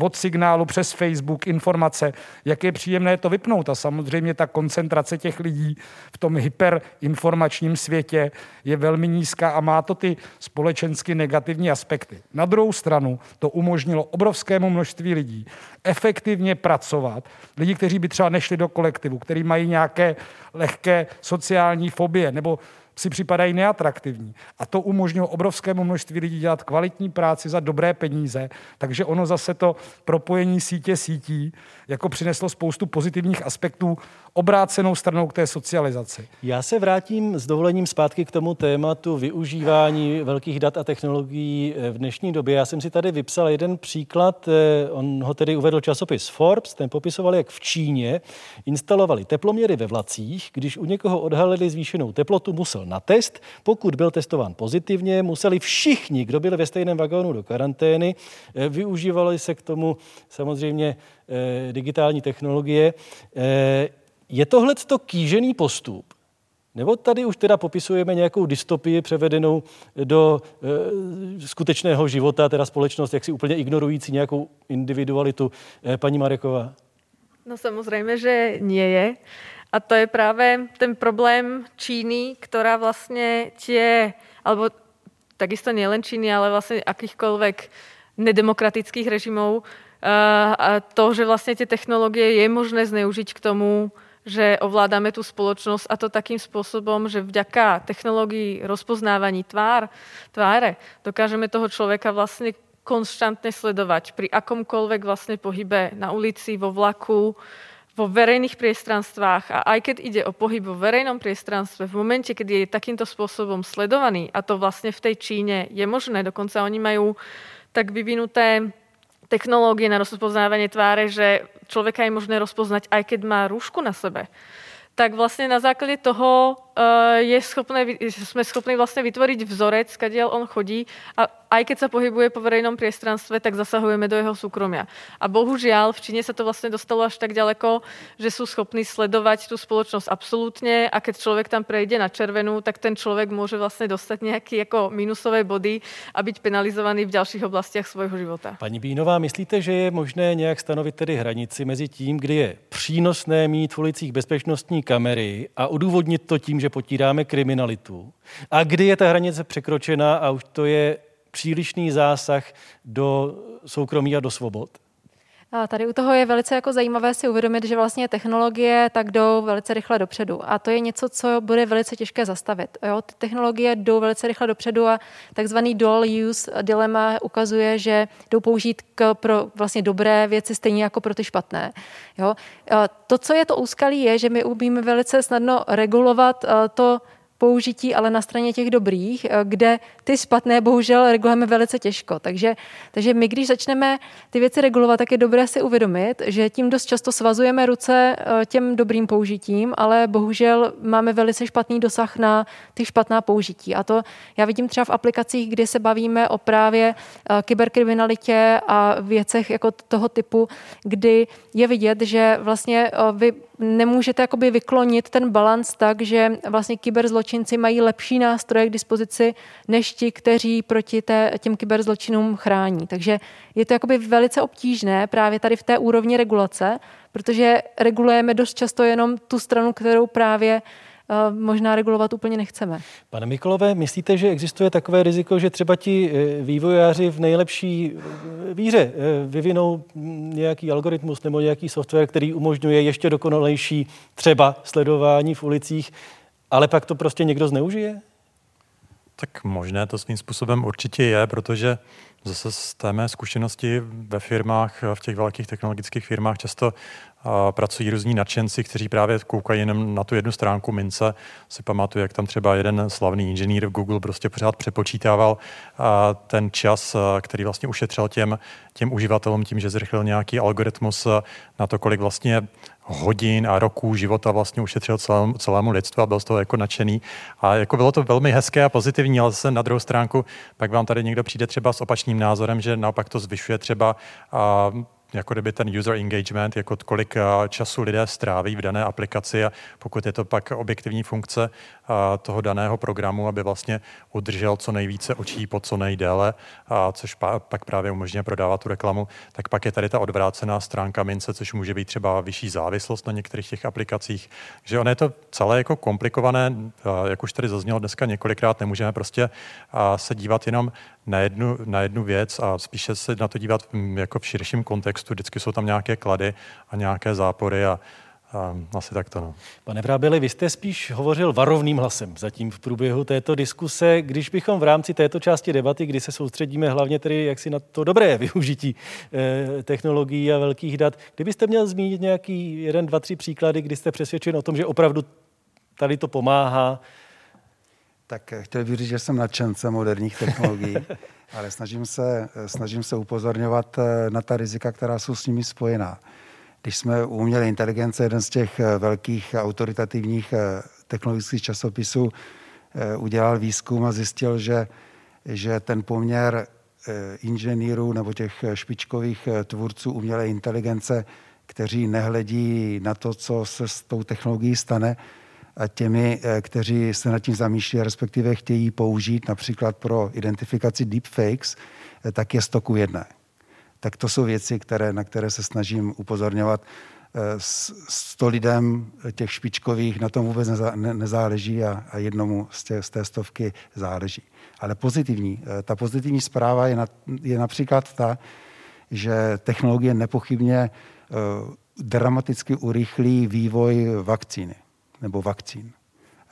od signálu přes Facebook, informace, jak je příjemné to vypnout. A samozřejmě ta koncentrace těch lidí v tom hyperinformačním světě je velmi nízká a má to ty společensky negativní aspekty. Na druhou stranu to umožnilo obrovskému množství lidí efektivně pracovat, lidi, kteří by třeba nešli do kolektivu, kteří mají nějaké lehké sociální fobie nebo si připadají neatraktivní. A to umožnilo obrovskému množství lidí dělat kvalitní práci za dobré peníze, takže ono zase to propojení sítě sítí jako přineslo spoustu pozitivních aspektů obrácenou stranou k té socializaci. Já se vrátím s dovolením zpátky k tomu tématu využívání velkých dat a technologií v dnešní době. Já jsem si tady vypsal jeden příklad, eh, on ho tedy uvedl časopis Forbes, ten popisoval, jak v Číně instalovali teploměry ve vlacích, když u někoho odhalili zvýšenou teplotu, musel na test. Pokud byl testován pozitivně, museli všichni, kdo byli ve stejném vagónu do karantény, eh, využívali se k tomu samozřejmě eh, digitální technologie. Je tohle to kýžený postup? Nebo tady už teda popisujeme nějakou dystopii převedenou do e, skutečného života, teda společnost jak si úplně ignorující nějakou individualitu. E, paní Mareková. No samozřejmě, že nie je. A to je právě ten problém Číny, která vlastně tie, alebo takisto nielen Číny, ale vlastně akýchkoľvek nedemokratických režimov, a to, že vlastně ty technologie je možné zneužiť k tomu, že ovládame tu spoločnosť a to takým spôsobom, že vďaka technológii rozpoznávaní tvár, tváre dokážeme toho človeka vlastne konštantne sledovať pri akomkoľvek vlastne pohybe na ulici, vo vlaku, vo verejných priestranstvách a aj keď ide o pohyb vo verejnom priestranstve, v momente, keď je takýmto spôsobom sledovaný, a to vlastne v tej Číne je možné, dokonca oni majú tak vyvinuté technológie na rozpoznávanie tváre, že človeka je možné rozpoznať, aj keď má rúšku na sebe. Tak vlastně na základě toho je schopné, jsme schopni vlastně vytvoriť vzorec, kadiaľ on chodí a aj keď sa pohybuje po verejnom priestranstve, tak zasahujeme do jeho súkromia. A bohužiaľ v Číne sa to vlastně dostalo až tak ďaleko, že sú schopní sledovať tu spoločnosť absolútne a keď človek tam prejde na červenú, tak ten človek môže vlastně dostat nejaké jako minusové body a byť penalizovaný v ďalších oblastiach svojho života. Paní Bínová, myslíte, že je možné nějak stanovit tedy hranici mezi tím, kdy je přínosné mít v ulicích bezpečnostní kamery a odůvodnit to tím, že potíráme kriminalitu. A kdy je ta hranice překročena a už to je přílišný zásah do soukromí a do svobod? A tady u toho je velice jako zajímavé si uvědomit, že vlastně technologie tak jdou velice rychle dopředu. A to je něco, co bude velice těžké zastavit. Jo? Ty technologie jdou velice rychle dopředu a takzvaný dual use dilema ukazuje, že jdou použít k, pro vlastně dobré věci stejně jako pro ty špatné. Jo? To, co je to úskalí, je, že my umíme velice snadno regulovat to, použití, ale na straně těch dobrých, eh, kde ty špatné bohužel regulujeme velice těžko. Takže, takže my, když začneme ty věci regulovat, tak je dobré si uvědomit, že tím dost často svazujeme ruce eh, těm dobrým použitím, ale bohužel máme velice špatný dosah na ty špatná použití. A to já vidím třeba v aplikacích, kdy se bavíme o právě eh, kyberkriminalitě a věcech jako toho typu, kdy je vidět, že vlastně vy nemůžete jakoby vyklonit ten balans tak, že vlastně kyberzločinci mají lepší nástroje k dispozici než ti, kteří proti té, těm kyberzločinům chrání. Takže je to jakoby velice obtížné právě tady v té úrovni regulace, protože regulujeme dost často jenom tu stranu, kterou právě možná regulovat úplně nechceme. Pane Mikolové, myslíte, že existuje takové riziko, že třeba ti eh, vývojáři v nejlepší eh, víře vyvinou nějaký algoritmus nebo nějaký software, který umožňuje ještě dokonalejší třeba sledování v ulicích, ale pak to prostě někdo zneužije? Tak možné to svým způsobem určitě je, protože zase z té mé zkušenosti ve firmách, v těch velkých technologických firmách často pracují různí nadšenci, kteří právě koukají jenom na tu jednu stránku mince. Si pamatuju, jak tam třeba jeden slavný inženýr v Google prostě pořád přepočítával ten čas, který vlastně ušetřil těm, těm uživatelům tím, že zrychlil nějaký algoritmus na to, kolik vlastně hodin a roků života vlastně ušetřil celému, celému lidstvu a byl z toho jako nadšený. A jako bylo to velmi hezké a pozitivní, ale zase na druhou stránku pak vám tady někdo přijde třeba s opačným názorem, že naopak to zvyšuje třeba a, jako kdyby ten user engagement, jako kolik času lidé stráví v dané aplikaci a pokud je to pak objektivní funkce toho daného programu, aby vlastně udržel co nejvíce očí po co nejdéle, což pak právě umožňuje prodávat tu reklamu, tak pak je tady ta odvrácená stránka mince, což může být třeba vyšší závislost na některých těch aplikacích. že ono je to celé jako komplikované, jak už tady zaznělo dneska několikrát, nemůžeme prostě se dívat jenom na jednu, na jednu věc a spíše se na to dívat jako v širším kontextu. Vždycky jsou tam nějaké klady a nějaké zápory a a asi tak to. No. Pane Vrábeli, vy jste spíš hovořil varovným hlasem zatím v průběhu této diskuse. Když bychom v rámci této části debaty, kdy se soustředíme hlavně tedy jaksi na to dobré využití eh, technologií a velkých dat, kdybyste měl zmínit nějaký jeden, dva, tři příklady, kdy jste přesvědčen o tom, že opravdu tady to pomáhá, tak eh, chtěl bych říct, že jsem nadšencem moderních technologií, ale snažím se, eh, snažím se upozorňovat eh, na ta rizika, která jsou s nimi spojená. Když jsme u umělé inteligence, jeden z těch velkých autoritativních technologických časopisů udělal výzkum a zjistil, že, že ten poměr inženýrů nebo těch špičkových tvůrců umělé inteligence, kteří nehledí na to, co se s tou technologií stane, těmi, eh, kteří se nad tím zamýšlí, respektive chtějí použít například pro identifikaci deepfakes, eh, tak je stoku jedné. Tak to jsou věci, které, na které se snažím upozorňovat. Eh, s lidem těch špičkových na tom vůbec ne, nezáleží a, a jednomu z, tě, z té stovky záleží. Ale pozitivní, ta pozitivní zpráva je, na, je například ta, že technologie nepochybně dramaticky urychlí vývoj vakcíny nebo vakcín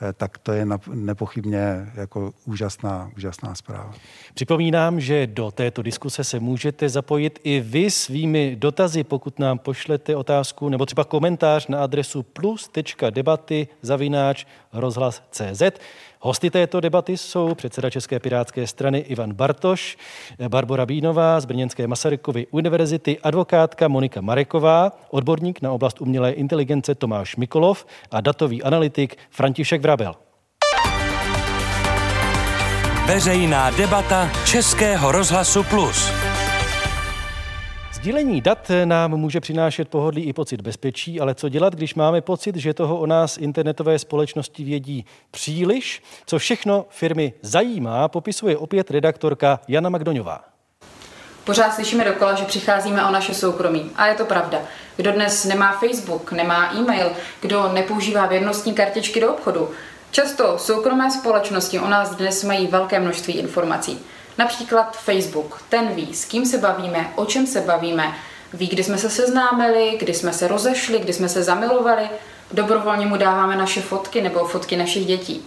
eh, tak to je nepochybně jako úžasná, úžasná zpráva. Připomínám, že do této diskuse se můžete zapojit i vy svými dotazy, pokud nám pošlete otázku nebo třeba komentář na adresu plus.debaty zavináč rozhlas.cz. Hosty této debaty jsou předseda České pirátské strany Ivan Bartoš, Barbara Bínová z Brněnské Masarykovy univerzity, advokátka Monika Mareková, odborník na oblast umělé inteligence Tomáš Mikolov a datový analytik František Vrabel. Veřejná debata Českého rozhlasu Plus. Sdílení dat nám může přinášet pohodlí i pocit bezpečí, ale co dělat, když máme pocit, že toho o nás internetové společnosti vědí příliš? Co všechno firmy zajímá, popisuje opět redaktorka Jana Magdoňová. Pořád slyšíme dokola, že přicházíme o naše soukromí. A je to pravda. Kdo dnes nemá Facebook, nemá e-mail, kdo nepoužívá věrnostní kartičky do obchodu. Často soukromé společnosti o nás dnes mají velké množství informací. Například Facebook, ten ví, s kým se bavíme, o čem se bavíme, Ví, kdy jsme se seznámili, kdy jsme se rozešli, kdy jsme se zamilovali. Dobrovolně mu dáváme naše fotky nebo fotky našich dětí.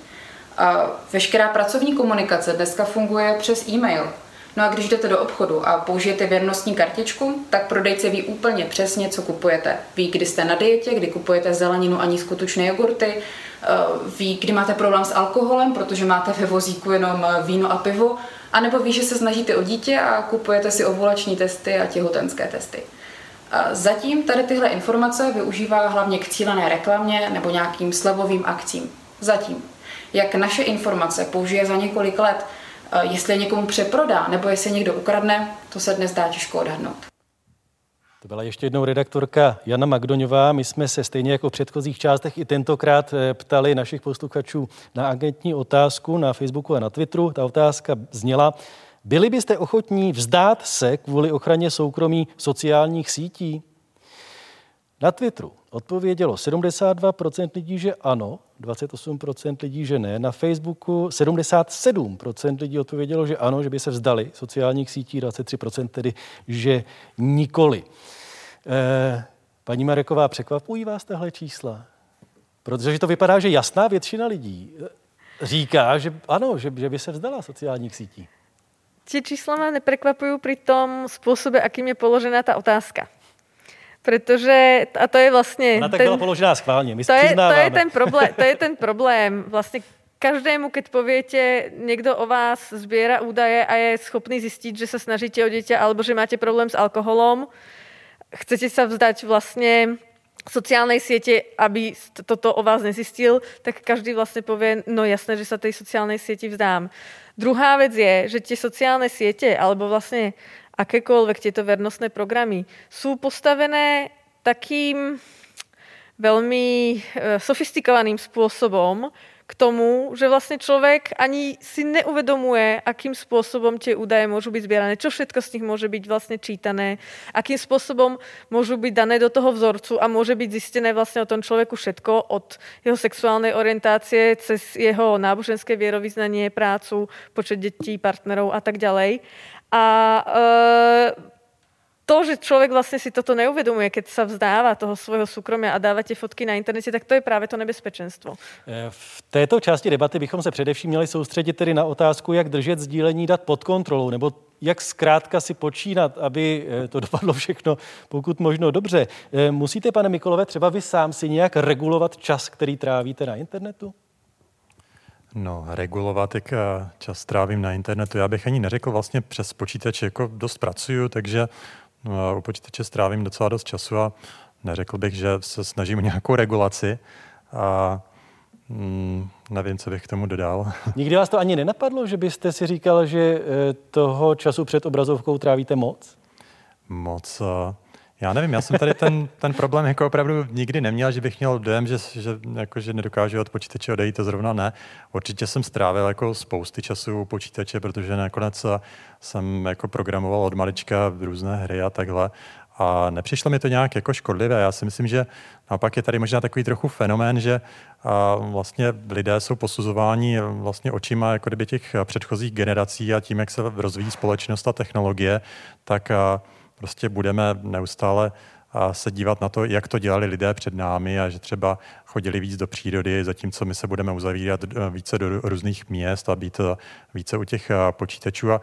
A veškerá pracovní komunikace dneska funguje přes e-mail. No a když jdete do obchodu a použijete věrnostní kartičku, tak prodejce ví úplně přesně, co kupujete. Ví, kdy jste na dietě, kdy kupujete zeleninu a nízkotučné jogurty, eh, ví, kdy máte problém s alkoholem, protože máte ve vozíku jenom víno a pivo, anebo ví, že se snažíte o dítě a kupujete si ovulační testy a těhotenské testy. A zatím tady tyhle informace využívá hlavně k cílené reklamě nebo nějakým slevovým akcím. Zatím. Jak naše informace použije za několik let, jestli je někomu přeprodá nebo jestli někdo ukradne, to se dnes dá těžko odhadnout. To byla ještě jednou redaktorka Jana Magdoňová. My jsme se stejně jako v předchozích částech i tentokrát eh, ptali našich posluchačů na agentní otázku na Facebooku a na Twitteru. Ta otázka zněla, byli byste ochotní vzdát se kvůli ochraně soukromí sociálních sítí? Na Twitteru odpovědělo 72% lidí, že ano, 28% lidí, že ne. Na Facebooku 77% lidí odpovědělo, že ano, že by se vzdali sociálních sítí, 23% tedy, že nikoli. Eh, paní Mareková, překvapují vás tahle čísla? Protože to vypadá, že jasná většina lidí eh, říká, že ano, že, že by se vzdala sociálních sítí. Tie čísla ma neprekvapujú pri tom spôsobe, akým je položená tá otázka. Protože, a to je vlastně... Ona tak ten, byla položená schválně, my to je, to je ten problém, to je ten problém. Vlastně každému, keď poviete, někdo o vás zbiera údaje a je schopný zjistit, že se snažíte o dieťa alebo že máte problém s alkoholom, chcete sa vzdať vlastně sociálnej siete, aby toto o vás nezistil, tak každý vlastně povie, no jasné, že sa tej sociálnej sieti vzdám. Druhá vec je, že tie sociálne siete, alebo vlastne akékoľvek tieto vernostné programy sú postavené takým veľmi e, sofistikovaným spôsobom k tomu, že vlastne človek ani si neuvedomuje, akým spôsobom tie údaje môžu byť zbierané, čo všetko z nich môže byť vlastne čítané, akým spôsobom môžu byť dané do toho vzorcu a môže byť zistené vlastne o tom človeku všetko od jeho sexuálnej orientácie cez jeho náboženské vierovýznanie, prácu, počet detí, partnerov a tak ďalej. A uh, to, že člověk vlastně si toto neuvědomuje, keď se vzdává toho svého soukromí a dává tie fotky na internete, tak to je právě to nebezpečenstvo. Eh, v této části debaty bychom se především měli soustředit tedy na otázku, jak držet sdílení dat pod kontrolou, nebo jak zkrátka si počínat, aby eh, to dopadlo všechno pokud možno dobře. Musíte, pane Mikolové, třeba vy sám si nějak regulovat čas, který trávíte na internetu? No, regulovat, jak eh, čas trávím na internetu, já bych ani neřekl vlastně přes počítač, jako dost pracuju, takže u počítače strávím docela dost času a neřekl bych, že se snažím o nějakou regulaci a mm, nevím, co bych k tomu dodal. Nikdy vás to ani nenapadlo, že byste si říkal, že eh, toho času před obrazovkou trávíte moc? Moc. Já nevím, já jsem tady ten, ten problém jako opravdu nikdy neměl, že bych měl dojem, že, že, jako, že nedokážu od počítače odejít, to zrovna ne. Určitě jsem strávil jako spousty času u počítače, protože nakonec jsem jako programoval od malička různé hry a takhle. A nepřišlo mi to nějak jako škodlivé. Já si myslím, že naopak je tady možná takový trochu fenomén, že a vlastně lidé jsou posuzováni vlastně očima jako kdyby těch předchozích generací a tím, jak se rozvíjí společnost a technologie, tak a, prostě budeme neustále se dívat na to, jak to dělali lidé před námi a že třeba chodili víc do přírody, zatímco my se budeme uzavírat e, více do různých měst a být e, více u těch e, počítačů. A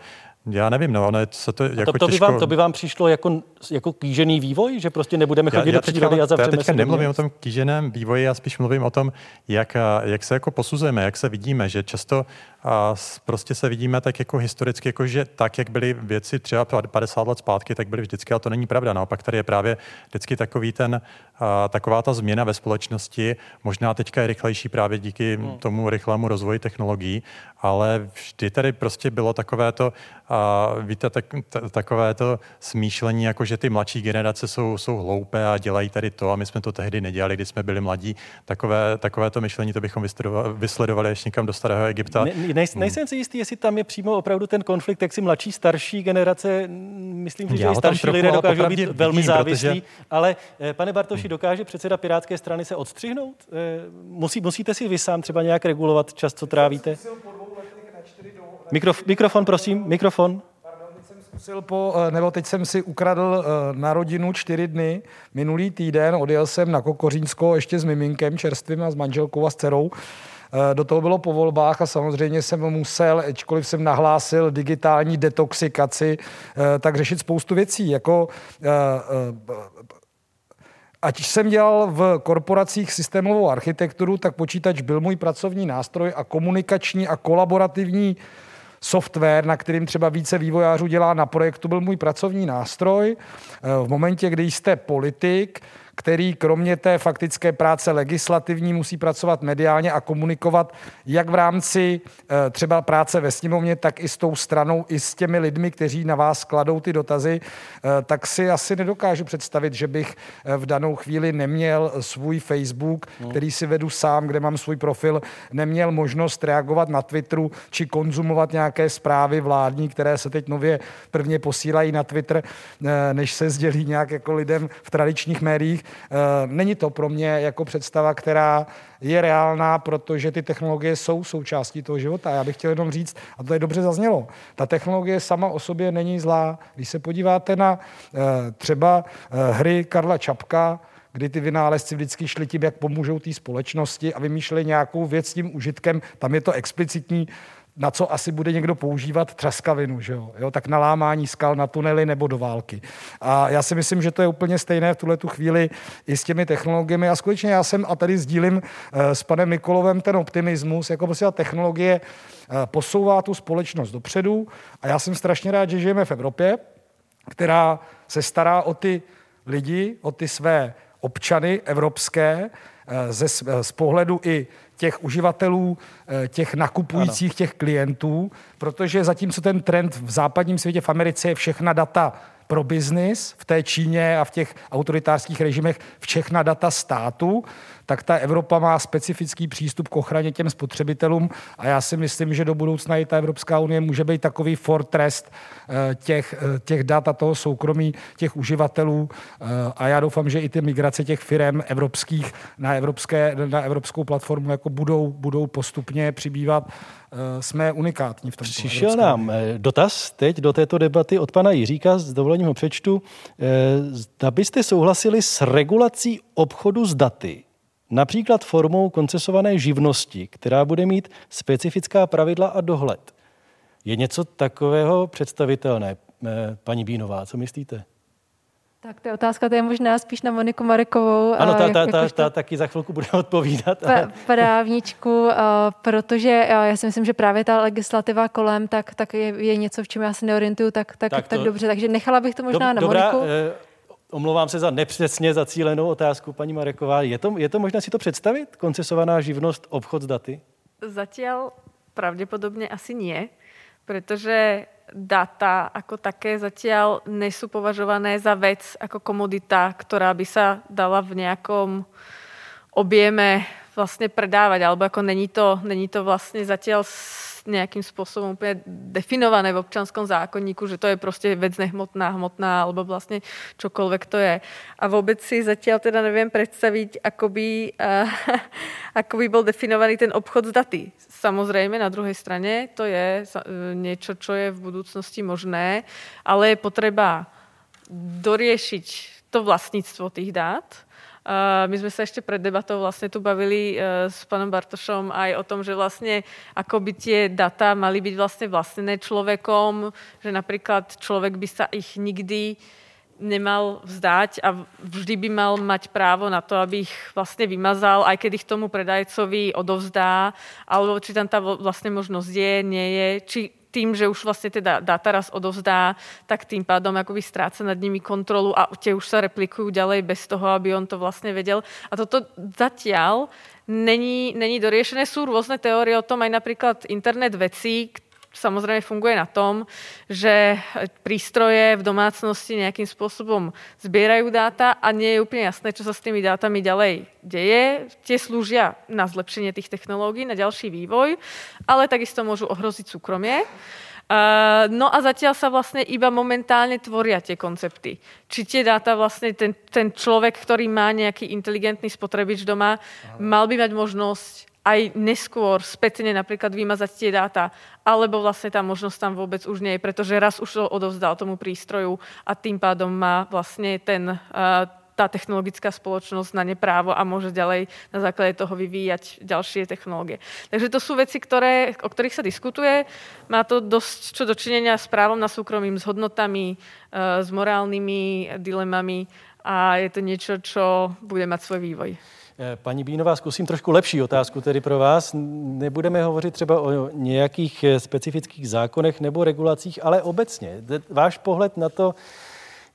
já nevím, no, ono se to jako to, to, těžko... by vám, to by vám přišlo jako, jako kýžený vývoj, že prostě nebudeme chodit já, já do přírody a zavřeme Já teďka nemluvím o tom kýženém vývoji, já spíš mluvím o tom, jak, jak se jako posuzujeme, jak se vidíme, že často a prostě se vidíme tak jako historicky, jako že tak, jak byly věci třeba 50 let zpátky, tak byly vždycky, ale to není pravda. Naopak tady je právě vždycky takový ten, a, taková ta změna ve společnosti, možná teďka je rychlejší právě díky hmm. tomu rychlému rozvoji technologií, ale vždy tady prostě bylo takové to, a víte, tak, t- takové to smýšlení, jako že ty mladší generace jsou, jsou hloupé a dělají tady to a my jsme to tehdy nedělali, když jsme byli mladí. Takové, takové to myšlení, to bychom vysledovali ještě někam do starého Egypta. Ne, nej, nejsem si jistý, jestli tam je přímo opravdu ten konflikt, jak si mladší, starší generace, myslím, že i starší lidé dokážou být velmi závislí, protože... ale eh, pane Bartoši, dokáže předseda Pirátské strany se odstřihnout? Eh, musí, musíte si vy sám třeba nějak regulovat čas, co trávíte? Mikrof, mikrofon, prosím, mikrofon. po, eh, nebo teď jsem si ukradl eh, na rodinu čtyři dny. Minulý týden odjel jsem na Kokořínsko ještě s miminkem čerstvým a s manželkou a s dcerou. Eh, do toho bylo po volbách a samozřejmě jsem musel, ačkoliv jsem nahlásil digitální detoxikaci, tak řešit spoustu věcí. Jako, ať jsem dělal v korporacích systémovou architekturu, tak počítač byl můj pracovní nástroj a komunikační a kolaborativní software, na kterým třeba více vývojářů dělá na projektu, byl můj pracovní nástroj. V momentě, kdy jste politik, který kromě té faktické práce legislativní musí pracovat mediálně a komunikovat jak v rámci eh, třeba práce ve sněmovně, tak i s tou stranou, i s těmi lidmi, kteří na vás kladou ty dotazy, eh, tak si asi nedokážu představit, že bych eh, v danou chvíli neměl svůj Facebook, no. který si vedu sám, kde mám svůj profil, neměl možnost reagovat na Twitteru či konzumovat nějaké zprávy vládní, které se teď nově prvně posílají na Twitter, než se sdělí nějak jako lidem v tradičních médiích. Eh, není to pro mě jako představa, která je reálná, protože ty technologie jsou součástí toho života. Já bych chtěl jenom říct, a to je dobře zaznělo, ta technologie sama o sobě není zlá. Když se podíváte na eh, třeba eh, hry Karla Čapka, kdy ty vynálezci vždycky šli tím, jak pomůžou té společnosti a vymýšleli nějakou věc s tím užitkem, tam je to explicitní na co asi bude někdo používat třaskavinu, že jo? jo? tak na lámání skal, na tunely nebo do války. A já si myslím, že to je úplně stejné v tuhle tu chvíli i s těmi technologiemi. A skutečně já jsem, a tady sdílím eh, s panem Mikolovem ten optimismus, jako prostě ta technologie eh, posouvá tu společnost dopředu a já jsem strašně rád, že žijeme v Evropě, která se stará o ty lidi, o ty své občany evropské, eh, ze, z pohledu i těch uživatelů, eh, těch nakupujících, ano. těch klientů, protože zatímco ten trend v západním světě, v Americe je všechna data pro biznis v té Číně a v těch autoritářských režimech všechna data státu, tak ta Evropa má specifický přístup k ochraně těm spotřebitelům a já si myslím, že do budoucna i ta Evropská unie může být takový fortrest eh, těch, eh, těch dat a toho soukromí těch uživatelů eh, a já doufám, že i ty migrace těch firm evropských na, evropské, na evropskou platformu jako budou, budou postupně přibývat jsme unikátní v tom. Přišel nám dotaz teď do této debaty od pana Jiříka, s dovolením ho přečtu. Zda byste souhlasili s regulací obchodu s daty například formou koncesované živnosti, která bude mít specifická pravidla a dohled. Je něco takového představitelné, eh, paní Bínová, co myslíte? Tak to je otázka, to je možná spíš na Moniku Marekovou. Ano, ta, ta, ta, ta taky za chvilku bude odpovídat. Právničku, protože já si myslím, že právě ta legislativa kolem, tak, tak je, je něco, v čem já se neorientuju tak, tak, tak, to, tak dobře. Takže nechala bych to možná do, na dobrá, Moniku. Eh, omlouvám se za nepřesně zacílenou otázku, paní Mareková. Je to, je to možné si to představit? Koncesovaná živnost, obchod s daty? Zatiaľ pravděpodobně asi nie, protože data ako také zatiaľ nejsou považované za vec ako komodita, ktorá by sa dala v nejakom objeme vlastně predávať, alebo ako není to, není to vlastně zatiaľ nejakým spôsobom úplně definované v občanskom zákonníku, že to je prostě vec nehmotná, hmotná, alebo vlastně čokoľvek to je. A vůbec si zatiaľ teda neviem predstaviť, ako by, uh, ako by bol definovaný ten obchod s daty. Samozřejmě na druhé straně to je niečo, čo je v budúcnosti možné, ale je potreba doriešiť to vlastníctvo tých dát, my sme sa ešte pred debatou vlastne tu bavili e, s panom Bartošom aj o tom, že vlastne ako by tie data mali byť vlastne vlastnené človekom, že napríklad človek by sa ich nikdy nemal vzdať a vždy by mal mať právo na to, aby ich vlastne vymazal, aj keď ich tomu predajcovi odovzdá, alebo či tam tá vlastne možnosť je, nie je, či tým, že už vlastně teda data raz odovzdá, tak tým pádom akoby stráca nad nimi kontrolu a tie už sa replikujú ďalej bez toho, aby on to vlastně vedel. A toto zatiaľ není, není doriešené. Sú rôzne teórie o tom, aj napríklad internet vecí, samozřejmě funguje na tom, že prístroje v domácnosti nějakým způsobem sbírají dáta a nie je úplně jasné, co se s tými dátami ďalej deje. Tie slúžia na zlepšenie tých technológií, na ďalší vývoj, ale takisto môžu ohrozit súkromie. Uh, no a zatiaľ sa vlastne iba momentálne tvoria tie koncepty. Či tie dáta vlastne ten, ten človek, ktorý má nejaký inteligentný spotrebič doma, mal by mať možnosť aj neskôr spätne napríklad vymazať tie dáta, alebo vlastne tá možnosť tam vôbec už nie je, pretože raz už to odovzdal tomu prístroju a tým pádom má vlastne ten, tá technologická spoločnosť na ne právo a môže ďalej na základe toho vyvíjať ďalšie technológie. Takže to sú veci, ktoré, o ktorých sa diskutuje. Má to dosť čo dočinenia s právom na súkromím, s hodnotami, s morálnymi dilemami a je to niečo, čo bude mať svoj vývoj. Eh, paní Bínová, zkusím trošku lepší otázku tedy pro vás. Nebudeme hovořit třeba o nějakých eh, specifických zákonech nebo regulacích, ale obecně. Váš pohled na to,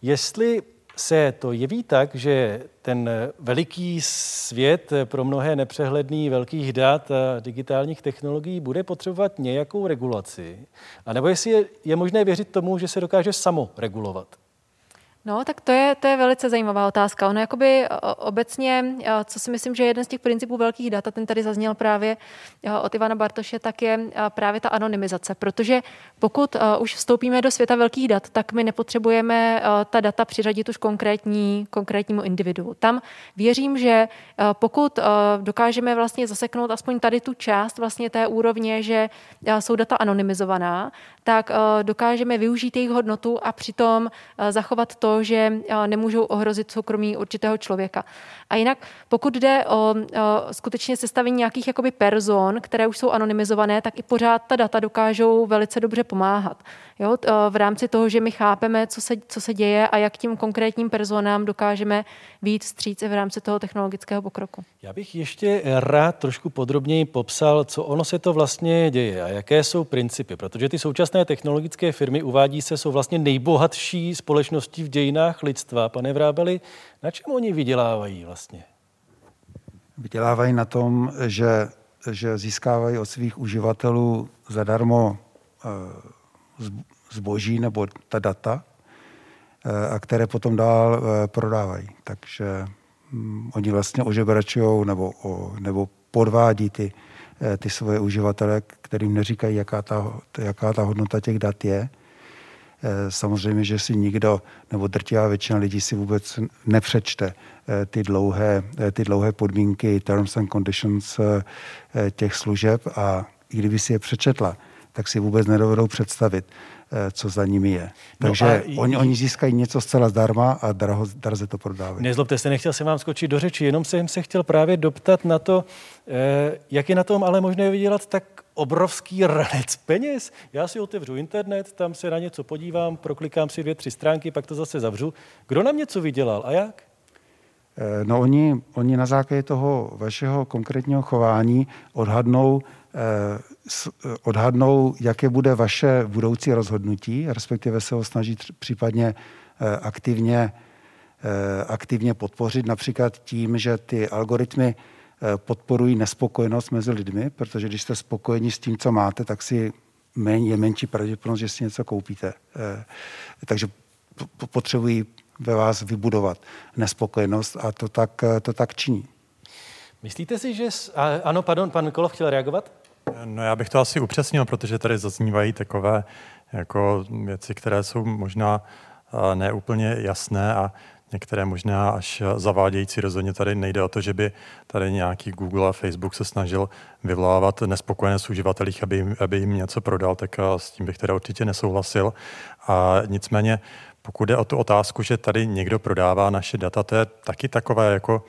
jestli se to jeví tak, že ten veliký svět pro mnohé nepřehledný velkých dat a digitálních technologií bude potřebovat nějakou regulaci, anebo jestli je, je možné věřit tomu, že se dokáže samo regulovat. No, tak to je, to je velice zajímavá otázka. Ono jakoby obecně, co si myslím, že jeden z těch principů velkých dat, a ten tady zazněl právě od Ivana Bartoše, tak je právě ta anonymizace. Protože pokud už vstoupíme do světa velkých dat, tak my nepotřebujeme ta data přiřadit už konkrétní, konkrétnímu individu. Tam věřím, že pokud dokážeme vlastně zaseknout aspoň tady tu část vlastně té úrovně, že jsou data anonymizovaná, tak dokážeme využít jejich hodnotu a přitom zachovat to, že nemůžou ohrozit soukromí určitého člověka. A jinak, pokud jde o, o skutečně sestavení nějakých jakoby person, které už jsou anonymizované, tak i pořád ta data dokážou velice dobře pomáhat. Jo? V rámci toho, že my chápeme, co se, co se děje a jak tím konkrétním personám dokážeme víc stříct v rámci toho technologického pokroku. Já bych ještě rád trošku podrobněji popsal, co ono se to vlastně děje a jaké jsou principy, protože ty současné technologické firmy uvádí se, jsou vlastně nejbohatší společností v dějinách lidstva. Pane Vrábeli, na čem oni vydělávají vlastně? Vydělávají na tom, že, že získávají od svých uživatelů zadarmo eh, zboží nebo ta data, eh, a které potom dál eh, prodávají. Takže hm, oni vlastně ožebračují nebo, nebo podvádí ty, ty svoje uživatele, kterým neříkají, jaká ta, jaká ta hodnota těch dat je samozřejmě, že si nikdo nebo drtivá většina lidí si vůbec nepřečte eh, ty dlouhé, eh, ty dlouhé podmínky, terms and conditions těch služeb a i kdyby si je přečetla, tak si vůbec nedovedou představit, co za nimi je. No Takže no oni, oni získají něco zcela zdarma a draho, draze to prodávají. Nezlobte se, nechtěl jsem vám skočit do řeči, jenom jsem se chtěl právě doptat na to, jak je na tom ale možné vydělat tak obrovský ranec peněz. Já si otevřu internet, tam se na něco podívám, proklikám si dvě, tři stránky, pak to zase zavřu. Kdo nám něco vydělal a jak? Eh, no oni, oni na základě toho vašeho konkrétního chování odhadnou, eh, odhadnou, jaké bude vaše budoucí rozhodnutí, respektive se ho snaží případně eh, aktivně, eh, aktivně podpořit, například tím, že ty algoritmy Eh, podporují nespokojenost mezi lidmi, protože když jste spokojeni s tím, co máte, tak si je menší pravděpodobnost, že si něco koupíte. Eh, takže potřebují ve vás vybudovat nespokojenost a to tak, eh, to tak činí. Myslíte si, že... Ano, pardon, pan Kolov chtěl reagovat? No já bych to asi upřesnil, protože tady zaznívají takové jako věci, které jsou možná neúplně jasné a některé možná až zavádějící. Rozhodně tady nejde o to, že by tady nějaký Google a Facebook se snažil vyvolávat nespokojenost uživatelích, aby jim, aby jim něco prodal, tak s tím bych teda určitě nesouhlasil. A nicméně, pokud jde o tu otázku, že tady někdo prodává naše data, to je taky takové jako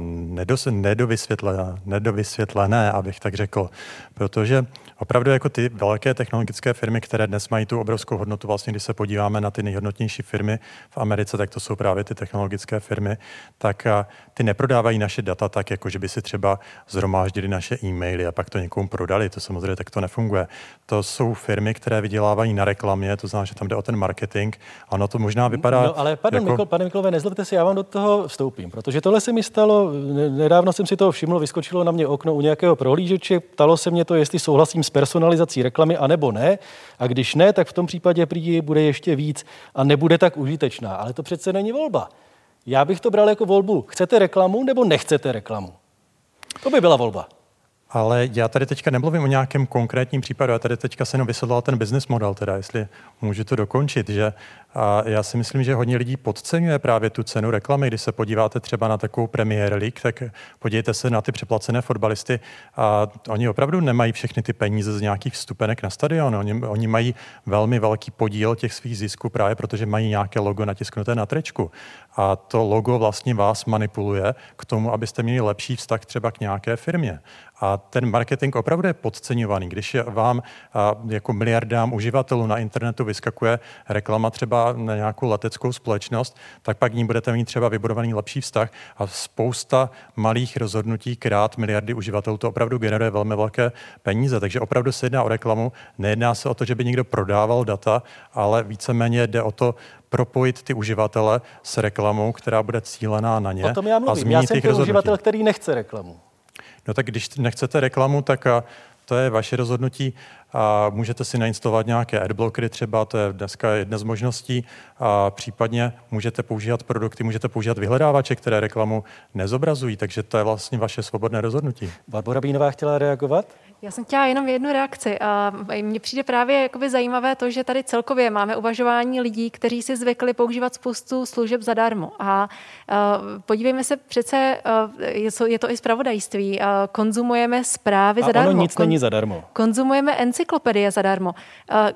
nedos, nedovysvětlené, nedovysvětlené, abych tak řekl. Protože opravdu jako ty velké technologické firmy, které dnes mají tu obrovskou hodnotu, vlastně když se podíváme na ty nejhodnotnější firmy v Americe, tak to jsou právě ty technologické firmy, tak ty neprodávají naše data tak, jako že by si třeba zhromáždili naše e-maily a pak to někomu prodali. To samozřejmě tak to nefunguje. To jsou firmy, které vydělávají na reklamě, to znamená, že tam jde o ten marketing. Ano, to možná vypadá. No, ale pardon, jako... Mikl, pane Miklové, nezlobte si, já vám do toho vstoupím, protože tohle se mi stalo, nedávno jsem si toho všiml, vyskočilo na mě okno u nějakého prohlížeče, ptalo se mě to, jestli souhlasím s personalizací reklamy, anebo ne. A když ne, tak v tom případě prý bude ještě víc a nebude tak užitečná. Ale to přece není volba. Já bych to bral jako volbu. Chcete reklamu nebo nechcete reklamu? To by byla volba. Ale já tady teďka nemluvím o nějakém konkrétním případu, já tady teďka se jenom vysvětloval ten business model, teda jestli můžu to dokončit, že a já si myslím, že hodně lidí podceňuje právě tu cenu reklamy. Když se podíváte třeba na takovou Premier League, tak podívejte se na ty přeplacené fotbalisty a oni opravdu nemají všechny ty peníze z nějakých vstupenek na stadion. Oni, oni mají velmi velký podíl těch svých zisků právě protože mají nějaké logo natisknuté na trečku. A to logo vlastně vás manipuluje k tomu, abyste měli lepší vztah třeba k nějaké firmě. A ten marketing opravdu je podceňovaný. Když vám jako miliardám uživatelů na internetu vyskakuje reklama třeba na nějakou leteckou společnost, tak pak ní budete mít třeba vybudovaný lepší vztah a spousta malých rozhodnutí krát miliardy uživatelů to opravdu generuje velmi velké peníze. Takže opravdu se jedná o reklamu. Nejedná se o to, že by někdo prodával data, ale víceméně jde o to propojit ty uživatele s reklamou, která bude cílená na ně. O tom já mluvím. já jsem ten uživatel, který nechce reklamu. No tak když nechcete reklamu, tak to je vaše rozhodnutí a můžete si nainstalovat nějaké adblockery třeba, to je dneska jedna z možností a případně můžete používat produkty, můžete používat vyhledávače, které reklamu nezobrazují, takže to je vlastně vaše svobodné rozhodnutí. Barbara Bínová chtěla reagovat? Já jsem chtěla jenom jednu reakci. A mně přijde právě jakoby zajímavé to, že tady celkově máme uvažování lidí, kteří si zvykli používat spoustu služeb zadarmo. A podívejme se přece, je to i zpravodajství, konzumujeme zprávy a zadarmo. Ono nic není zadarmo. Konzumujeme encyklopedie zadarmo.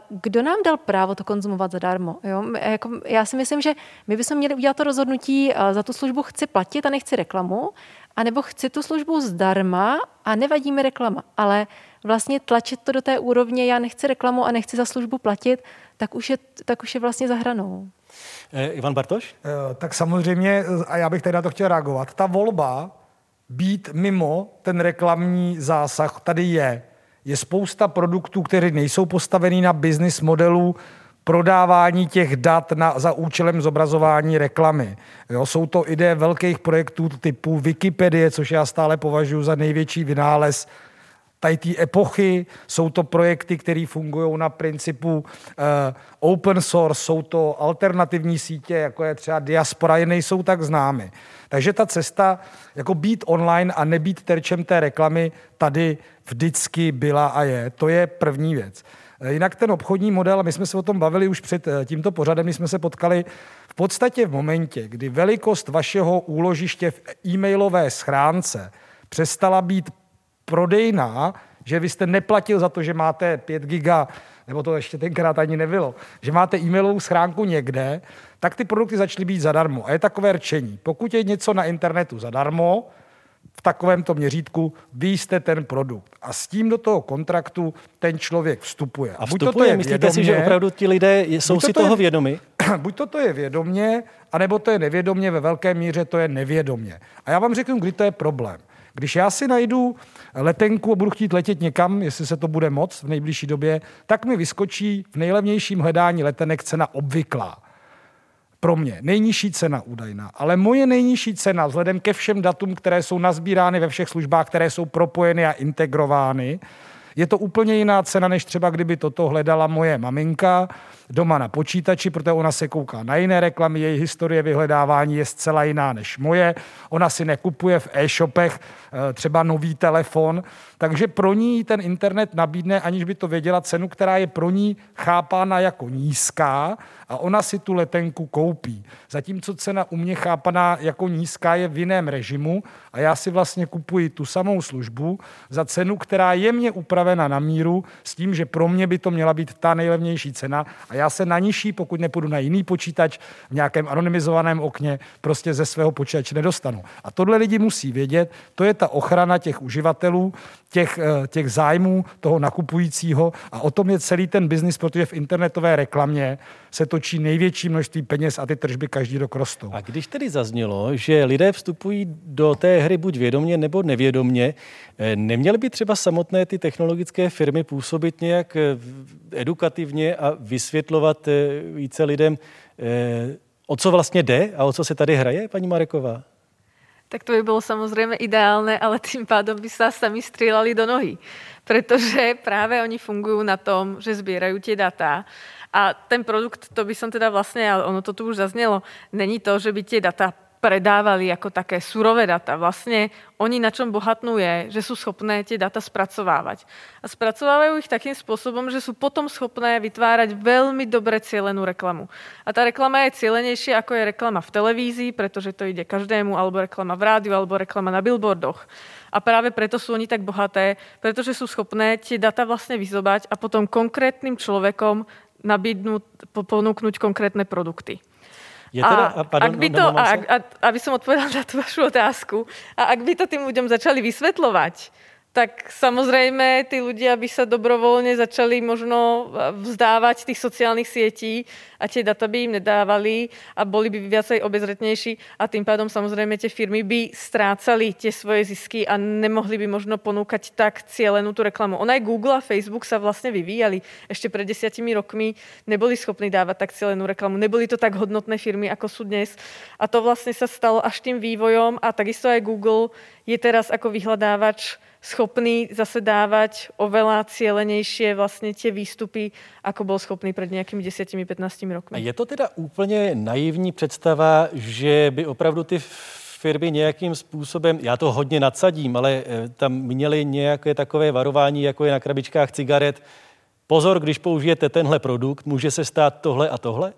Kdo nám dal právo to konzumovat zadarmo? Jo? Jako, já si myslím, že my bychom měli udělat to rozhodnutí, za tu službu chci platit a nechci reklamu, anebo chci tu službu zdarma a nevadí mi reklama, ale vlastně tlačit to do té úrovně, já nechci reklamu a nechci za službu platit, tak už je, tak už je vlastně za hranou. Eh, Ivan Bartoš? Eh, tak samozřejmě, a já bych tady na to chtěl reagovat, ta volba být mimo ten reklamní zásah tady je. Je spousta produktů, které nejsou postavený na business modelu prodávání těch dat na, za účelem zobrazování reklamy. Jo, jsou to ideje velkých projektů typu Wikipedie, což já stále považuji za největší vynález tady té epochy. Jsou to projekty, které fungují na principu uh, open source, jsou to alternativní sítě, jako je třeba Diaspora, je nejsou tak známy. Takže ta cesta, jako být online a nebýt terčem té reklamy, tady vždycky byla a je. To je první věc. Eh, jinak ten obchodní model, my jsme se o tom bavili už před eh, tímto pořadem, my jsme se potkali v podstatě v momentě, kdy velikost vašeho úložiště v e-mailové schránce přestala být prodejná, že vy jste neplatil za to, že máte 5 giga, nebo to ještě tenkrát ani nebylo, že máte e-mailovou schránku někde, tak ty produkty začaly být zadarmo. A je takové rčení. Pokud je něco na internetu zadarmo, v takovémto měřítku, vy jste ten produkt. A s tím do toho kontraktu ten člověk vstupuje. A vstupuje, buď to je myslíte vědomě, si, že opravdu ti lidé jsou si toho je, vědomi? Buď to, to je vědomě, anebo to je nevědomě, ve velké míře to je nevědomě. A já vám řeknu, kdy to je problém. Když já si najdu letenku a budu chtít letět někam, jestli se to bude moc v nejbližší době, tak mi vyskočí v nejlevnějším hledání letenek cena obvyklá pro mě nejnižší cena údajná, ale moje nejnižší cena vzhledem ke všem datům, které jsou nazbírány ve všech službách, které jsou propojeny a integrovány, je to úplně jiná cena, než třeba kdyby toto hledala moje maminka doma na počítači, protože ona se kouká na jiné reklamy, její historie vyhledávání je zcela jiná než moje. Ona si nekupuje v e-shopech eh, třeba nový telefon, takže pro ní ten internet nabídne, aniž by to věděla, cenu, která je pro ní chápána jako nízká a ona si tu letenku koupí. Zatímco cena u mě chápaná jako nízká je v jiném režimu a já si vlastně kupuji tu samou službu za cenu, která je mě upravena na míru s tím, že pro mě by to měla být ta nejlevnější cena a já se na nižší, pokud nepůjdu na jiný počítač v nějakém anonymizovaném okně, prostě ze svého počítače nedostanu. A tohle lidi musí vědět, to je ta ochrana těch uživatelů, těch, eh, těch zájmů toho nakupujícího a o tom je celý ten biznis, protože v internetové reklamě se točí největší množství peněz a ty tržby každý rok rostou. A když tedy zaznělo, že lidé vstupují do té hry buď vědomně nebo nevědomně, eh, neměly by třeba samotné ty technologické firmy působit nějak eh, edukativně a vysvětlovat více lidem, o co vlastně jde a o co se tady hraje, paní Mareková? tak to by bylo samozřejmě ideálne, ale tým pádom by sa sami strieľali do nohy. Pretože práve oni fungujú na tom, že zbierajú tie data a ten produkt, to by som teda vlastne, ale ono to tu už zaznělo, není to, že by tie data predávali ako také surové data. Vlastne oni na čom bohatnú je, že sú schopné tie data spracovávať. A spracovávajú ich takým spôsobom, že sú potom schopné vytvárať veľmi dobre cielenú reklamu. A tá reklama je cielenejšia ako je reklama v televízii, pretože to ide každému, alebo reklama v rádiu, alebo reklama na billboardoch. A práve preto sú oni tak bohaté, pretože sú schopné tie data vlastne vyzobať a potom konkrétnym človekom nabídnúť, ponúknuť konkrétne produkty. Je teda, a, pardon, ak by to, a, a, aby som odpovedala na tú vašu otázku, a ak by to tým ľuďom začali vysvetľovať, tak samozrejme tí ľudia by sa dobrovoľne začali možno vzdávať tých sociálnych sietí a tie data by im nedávali a boli by viacej obezretnejší a tým pádom samozrejme tie firmy by strácali tie svoje zisky a nemohli by možno ponúkať tak cielenú tú reklamu. Ona aj Google a Facebook sa vlastne vyvíjali. Ešte pred desiatimi rokmi neboli schopní dávať tak cielenú reklamu. Neboli to tak hodnotné firmy, ako sú dnes. A to vlastne sa stalo až tým vývojom a takisto aj Google je teraz ako vyhľadávač schopný zase dávať oveľa cielenejšie vlastně tie výstupy, ako bol schopný před nějakými 10-15 rokmi. A je to teda úplně naivní představa, že by opravdu ty firmy nějakým způsobem, já to hodně nadsadím, ale eh, tam měly nějaké takové varování, jako je na krabičkách cigaret. Pozor, když použijete tenhle produkt, může se stát tohle a tohle?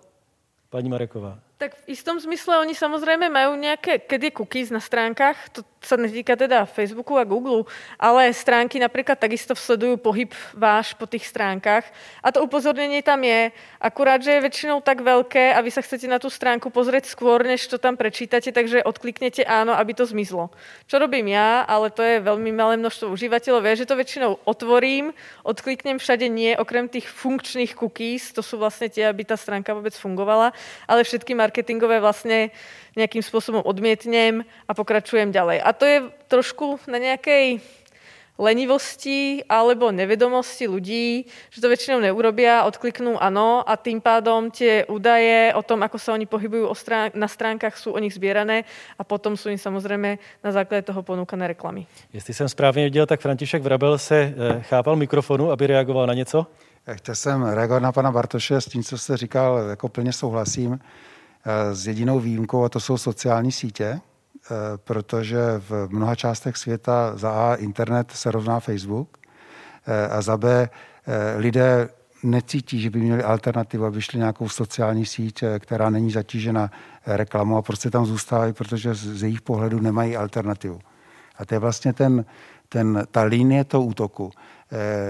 Paní Mareková. Tak v istom zmysle oni samozrejme majú nejaké, keď je cookies na stránkach, to sa netýka teda Facebooku a Google, ale stránky napríklad takisto sledujú pohyb váš po tých stránkach. A to upozornenie tam je, akurát, že je väčšinou tak veľké a vy sa chcete na tú stránku pozrieť skôr, než to tam prečítate, takže odkliknete áno, aby to zmizlo. Čo robím ja, ale to je veľmi malé množstvo užívateľov, je, že to väčšinou otvorím, odkliknem všade nie, okrem tých funkčných cookies, to sú vlastne tie, aby tá stránka vôbec fungovala, ale všetky marketingové vlastne nejakým spôsobom odmietnem a pokračujem ďalej. A to je trošku na nejakej lenivosti alebo nevedomosti ľudí, že to väčšinou neurobia, odkliknú ano a tým pádom tie údaje o tom, ako sa oni pohybujú na stránkach, sú o nich zbierané a potom sú im samozrejme na základě toho ponúkané reklamy. Jestli jsem správně viděl, tak František Vrabel se eh, chápal mikrofonu, aby reagoval na něco? Chtěl jsem reagovat na pana Bartoše s tím, co jste říkal, jako plně souhlasím. Eh, s jedinou výjimkou, a to jsou sociální sítě, eh, protože v mnoha částech světa za A internet se rovná Facebook eh, a za B lidé necítí, že by měli alternativu, aby šli nějakou sociální síť, která není zatížena reklamou a prostě tam zůstávají, protože z jejich pohledu nemají alternativu. A to je vlastně ten, ten, ta linie toho útoku,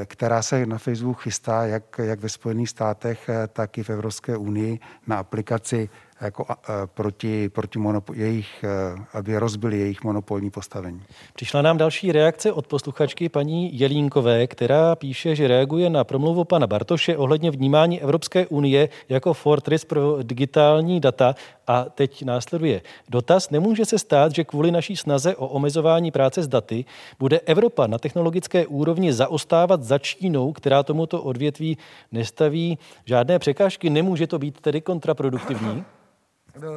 která se na Facebook chystá, jak, jak ve Spojených státech, tak i v Evropské unii na aplikaci jako proti, proti monopo- jejich, aby rozbili jejich monopolní postavení. Přišla nám další reakce od posluchačky paní Jelínkové, která píše, že reaguje na promluvu pana Bartoše ohledně vnímání Evropské unie jako fortress pro digitální data a teď následuje dotaz. Nemůže se stát, že kvůli naší snaze o omezování práce s daty bude Evropa na technologické úrovni zaostávat za Čínou, která tomuto odvětví nestaví žádné překážky. Nemůže to být tedy kontraproduktivní?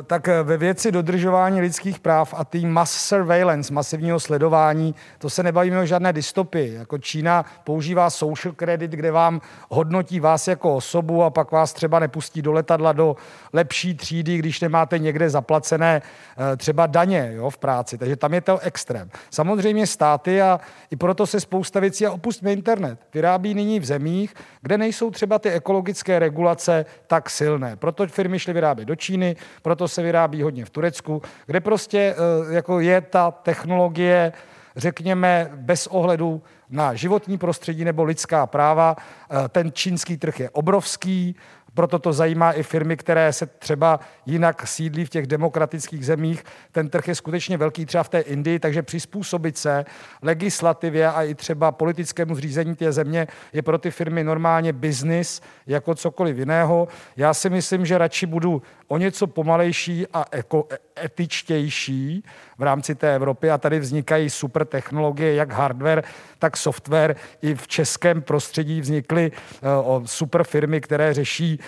Tak eh, ve věci dodržování lidských práv a tým mass surveillance, masivního sledování, to se nebavíme o žádné dystopii. Jako Čína používá social credit, kde vám hodnotí vás jako osobu a pak vás třeba nepustí do letadla do lepší třídy, když nemáte někde zaplacené eh, třeba daně jo, v práci. Takže tam je to extrém. Samozřejmě státy a i proto se spousta věcí a opustme internet. Vyrábí nyní v zemích, kde nejsou třeba ty ekologické regulace tak silné. Proto firmy šly vyrábět do Číny, proto se vyrábí hodně v Turecku, kde prostě eh, jako je ta technologie, řekněme, bez ohledu na životní prostředí nebo lidská práva. Eh, ten čínský trh je obrovský, proto to zajímá i firmy, které se třeba jinak sídlí v těch demokratických zemích. Ten trh je skutečně velký třeba v té Indii, takže přizpůsobit se legislativě a i třeba politickému zřízení té země je pro ty firmy normálně biznis jako cokoliv jiného. Já si myslím, že radši budu o něco pomalejší a eko, etičtější v rámci té Evropy a tady vznikají super technologie, jak hardware, tak software. I v českém prostředí vznikly uh, super firmy, které řeší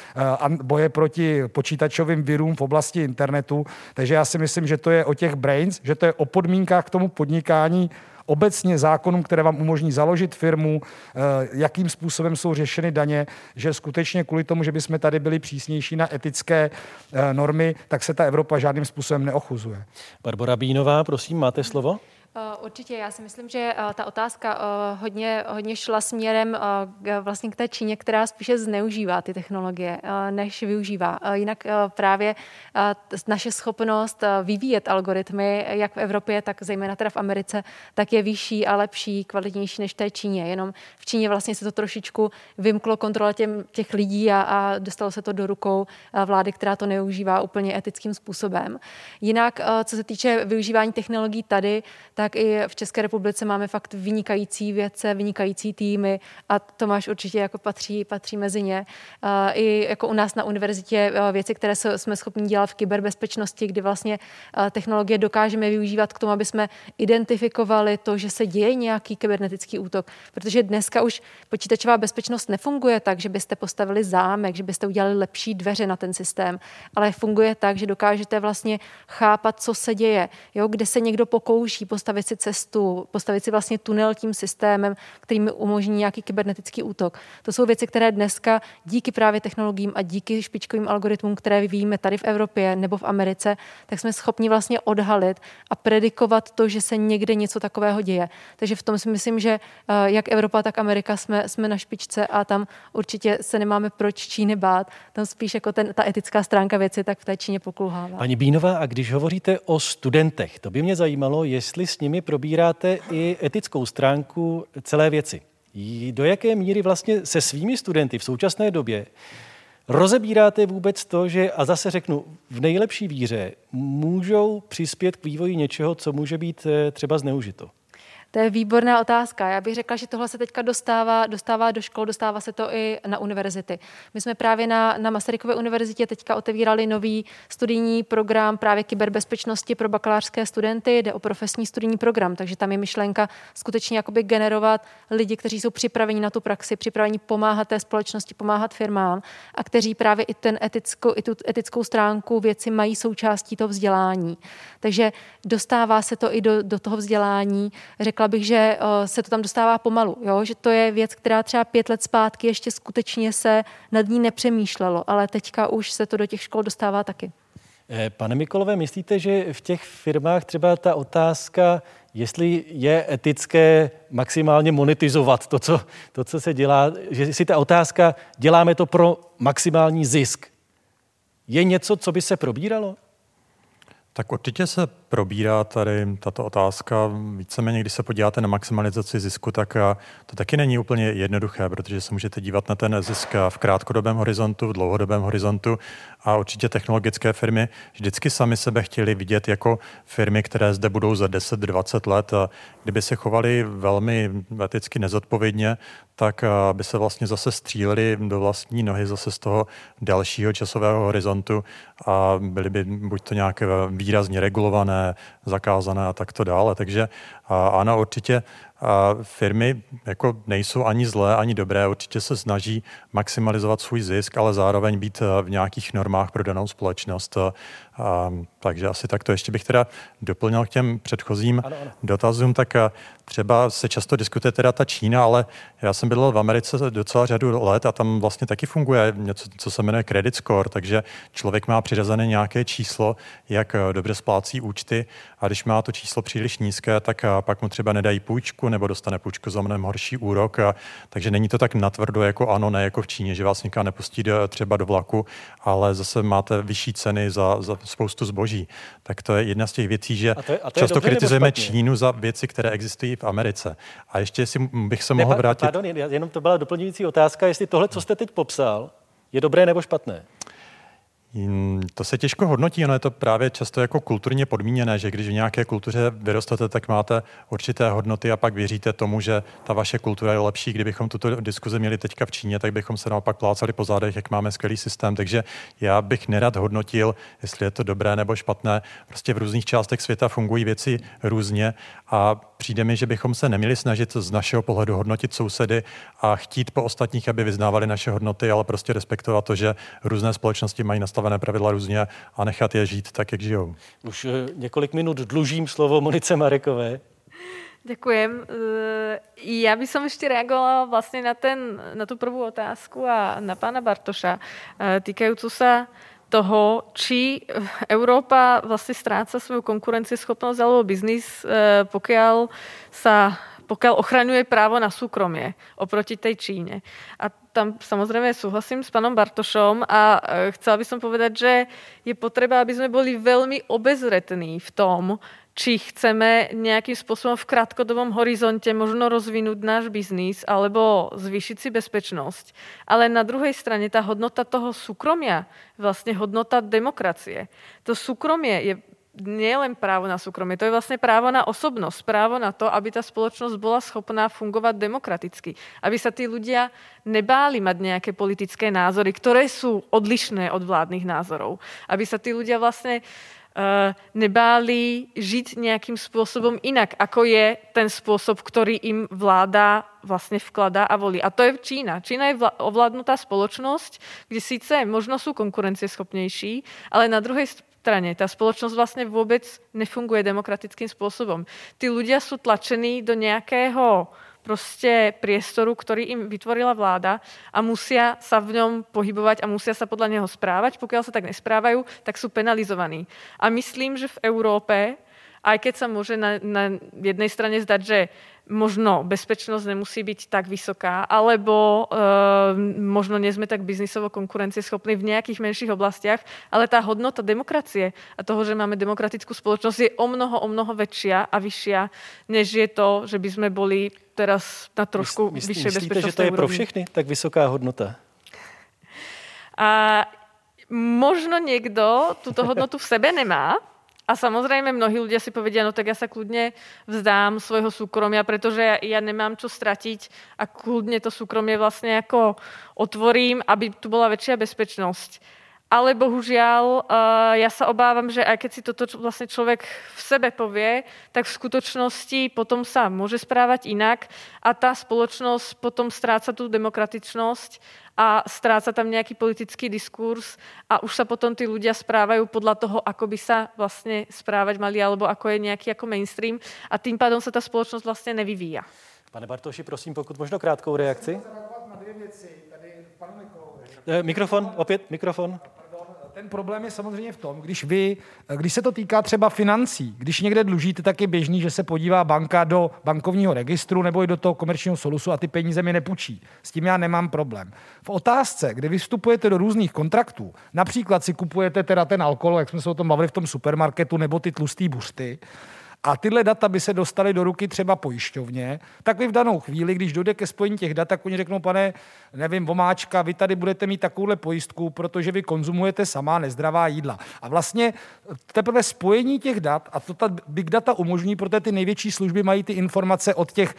uh, boje proti počítačovým virům v oblasti internetu. Takže já si myslím, že to je o těch brains, že to je o podmínkách k tomu podnikání obecně zákonům, které vám umožní založit firmu, eh, jakým způsobem jsou řešeny daně, že skutečně kvůli tomu, že bychom tady byli přísnější na etické eh, normy, tak se ta Evropa žádným způsobem neochuzuje. Barbara Bínová, prosím, máte slovo? Eh, určitě, já si myslím, že eh, ta otázka eh, hodně, hodně šla směrem vlastně k té Číně, která spíše zneužívá ty technologie, než využívá. Jinak právě naše schopnost vyvíjet algoritmy, jak v Evropě, tak zejména teda v Americe, tak je vyšší a lepší, kvalitnější než té Číně. Jenom v Číně vlastně se to trošičku vymklo kontrole těm, těch lidí a, a dostalo se to do rukou vlády, která to neužívá úplně etickým způsobem. Jinak, co se týče využívání technologií tady, tak tak i v České republice máme fakt vynikající vědce, vynikající týmy a Tomáš určitě jako patří, patří mezi ně. I jako u nás na univerzitě věci, které jsme schopni dělat v kyberbezpečnosti, kdy vlastně technologie dokážeme využívat k tomu, aby jsme identifikovali to, že se děje nějaký kybernetický útok. Protože dneska už počítačová bezpečnost nefunguje tak, že byste postavili zámek, že byste udělali lepší dveře na ten systém, ale funguje tak, že dokážete vlastně chápat, co se děje, jo, kde se někdo pokouší postavit postavit si cestu, postavit si vlastně tunel tím systémem, který mi umožní nějaký kybernetický útok. To jsou věci, které dneska díky právě technologiím a díky špičkovým algoritmům, které vyvíjíme tady v Evropě nebo v Americe, tak jsme schopni vlastně odhalit a predikovat to, že se někde něco takového děje. Takže v tom si myslím, že eh, jak Evropa, tak Amerika jsme, jsme na špičce a tam určitě se nemáme proč Číny bát. Tam spíš jako ten, ta etická stránka věci tak v té Číně pokulhává. Paní Bínová, a když hovoříte o studentech, to by mě zajímalo, jestli s nimi probíráte i etickou stránku celé věci. Do jaké míry vlastně se svými studenty v současné době rozebíráte vůbec to, že, a zase řeknu, v nejlepší víře můžou přispět k vývoji něčeho, co může být eh, třeba zneužito? To je výborná otázka. Já bych řekla, že tohle se teďka dostává, dostává do škol, dostává se to i na univerzity. My jsme právě na, na Masarykové univerzitě teďka otevírali nový studijní program právě kyberbezpečnosti pro bakalářské studenty. Jde o profesní studijní program, takže tam je myšlenka skutečně jakoby generovat lidi, kteří jsou připraveni na tu praxi, připraveni pomáhat té společnosti, pomáhat firmám a kteří právě i, ten etickou, i tu etickou stránku věci mají součástí toho vzdělání. Takže dostává se to i do, do toho vzdělání. Řekla řekla bych, že eh, se to tam dostává pomalu, jo? že to je věc, která třeba pět let zpátky ještě skutečně se nad ní nepřemýšlelo, ale teďka už se to do těch škol dostává taky. Eh, pane Mikolové, myslíte, že v těch firmách třeba ta otázka, jestli je etické maximálně monetizovat to, co, to, co se dělá, že si ta otázka, děláme to pro maximální zisk, je něco, co by se probíralo? Tak určitě se probírá tady tato otázka. Víceméně, když se podíváte na maximalizaci zisku, tak eh, to taky není úplně jednoduché, protože se můžete dívat na ten zisk v krátkodobém horizontu, v dlouhodobém horizontu a určitě technologické firmy vždycky sami sebe chtěli vidět jako firmy, které zde budou za 10-20 let. A kdyby se chovali velmi eticky nezodpovědně, tak eh, by se vlastně zase stříleli do vlastní nohy zase z toho dalšího časového horizontu a byly by buď to nějaké výrazně regulované, zakázané a tak to dále. Takže ano, určitě firmy jako nejsou ani zlé, ani dobré, určitě se snaží maximalizovat svůj zisk, ale zároveň být eh, v nějakých normách pro danou společnost. A, takže asi tak to ještě bych teda doplnil k těm předchozím ano, ano. dotazům, tak eh, třeba se často diskutuje teda ta Čína, ale já jsem bydlel v Americe docela řadu let a tam vlastně taky funguje něco, co se jmenuje credit score, takže člověk má přiřazené nějaké číslo, jak eh, dobře splácí účty a když má to číslo příliš nízké, tak pak mu třeba nedají půjčku nebo dostane půjčku za mnohem horší úrok. A, takže není to tak natvrdo jako ano, ne jako v Číně, že vás někam nepustí do, třeba do vlaku, ale zase máte vyšší ceny za, za spoustu zboží. Tak to je jedna z těch věcí, že a to je, a to často kritizujeme Čínu za věci, které existují v Americe. A ještě jestli bych se mohl vrátit... Pardon, jenom to byla doplňující otázka, jestli tohle, co jste teď popsal, je dobré nebo špatné? To se těžko hodnotí, ono je to právě často jako kulturně podmíněné, že když v nějaké kultuře vyrostete, tak máte určité hodnoty a pak věříte tomu, že ta vaše kultura je lepší. Kdybychom tuto diskuzi měli teďka v Číně, tak bychom se naopak plácali po zádech, jak máme skvělý systém. Takže já bych nerad hodnotil, jestli je to dobré nebo špatné. Prostě v různých částech světa fungují věci různě a přijde mi, že bychom se neměli snažit z našeho pohledu hodnotit sousedy a chtít po ostatních, aby vyznávali naše hodnoty, ale prostě respektovat to, že různé společnosti mají nastavené pravidla různě a nechat je žít tak, jak žijou. Už eh, několik minut dlužím slovo Monice Marekové. Ďakujem. Ja by som ešte reagovala vlastne na, ten, na tú prvú otázku a na pána Bartoša týkajúcu sa toho, či Európa vlastne stráca svoju konkurencieschopnosť alebo biznis, pokiaľ sa pokiaľ ochraňuje právo na súkromie oproti tej Číne. A tam samozrejme súhlasím s pánom Bartošom a e, chcela by som povedať, že je potreba, aby sme boli veľmi obezretní v tom, či chceme nejakým spôsobom v krátkodobom horizonte možno rozvinúť náš biznis alebo zvýšiť si bezpečnosť. Ale na druhej strane tá hodnota toho súkromia, vlastne hodnota demokracie. To súkromie je nie len právo na súkromie, to je vlastne právo na osobnosť, právo na to, aby tá spoločnosť bola schopná fungovať demokraticky. Aby sa tí ľudia nebáli mať nejaké politické názory, ktoré sú odlišné od vládnych názorov. Aby sa tí ľudia vlastne uh, nebáli žiť nejakým spôsobom inak, ako je ten spôsob, ktorý im vláda vlastne vkladá a volí. A to je Čína. Čína je ovládnutá spoločnosť, kde síce možno sú konkurencieschopnejší, ale na druhej strane. Tá spoločnosť vlastne vôbec nefunguje demokratickým spôsobom. Tí ľudia sú tlačení do nejakého proste priestoru, ktorý im vytvorila vláda a musia sa v ňom pohybovať a musia sa podľa neho správať. Pokiaľ sa tak nesprávajú, tak sú penalizovaní. A myslím, že v Európe, aj keď sa môže na, na jednej strane zdať, že možno bezpečnosť nemusí byť tak vysoká, alebo e, možno nie sme tak biznisovo konkurencieschopní v nejakých menších oblastiach, ale tá hodnota demokracie a toho, že máme demokratickú spoločnosť je o mnoho, o mnoho väčšia a vyššia, než je to, že by sme boli teraz na trošku Mysl, vyššej bezpečnosti. že to je pro všechny tak vysoká hodnota? A možno niekto túto hodnotu v sebe nemá, a samozrejme mnohí ľudia si povedia, no tak ja sa kľudne vzdám svojho súkromia, pretože ja, ja nemám čo stratiť a kľudne to súkromie vlastne ako otvorím, aby tu bola väčšia bezpečnosť. Ale bohužiaľ, uh, ja sa obávam, že aj keď si toto vlastne človek v sebe povie, tak v skutočnosti potom sa môže správať inak a tá spoločnosť potom stráca tú demokratičnosť a stráca tam nejaký politický diskurs a už sa potom tí ľudia správajú podľa toho, ako by sa vlastne správať mali, alebo ako je nejaký ako mainstream a tým pádom sa tá spoločnosť vlastne nevyvíja. Pane Bartoši, prosím, pokud možno krátkou reakci. Eh, mikrofon, opět mikrofon ten problém je samozřejmě v tom, když vy, když se to týká třeba financí, když někde dlužíte, tak je běžný, že se podívá banka do bankovního registru nebo i do toho komerčního solusu a ty peníze mi nepůjčí. S tím já nemám problém. V otázce, kdy vystupujete do různých kontraktů, například si kupujete teda ten alkohol, jak jsme se o tom bavili v tom supermarketu, nebo ty tlustý buřty, a tyhle data by se dostaly do ruky třeba pojišťovně, tak vy v danou chvíli, když dojde ke spojení těch dat, tak oni řeknou, pane, nevím, vomáčka, vy tady budete mít takovouhle pojistku, protože vy konzumujete samá nezdravá jídla. A vlastně teprve spojení těch dat, a to ta big data umožní, protože ty největší služby mají ty informace od těch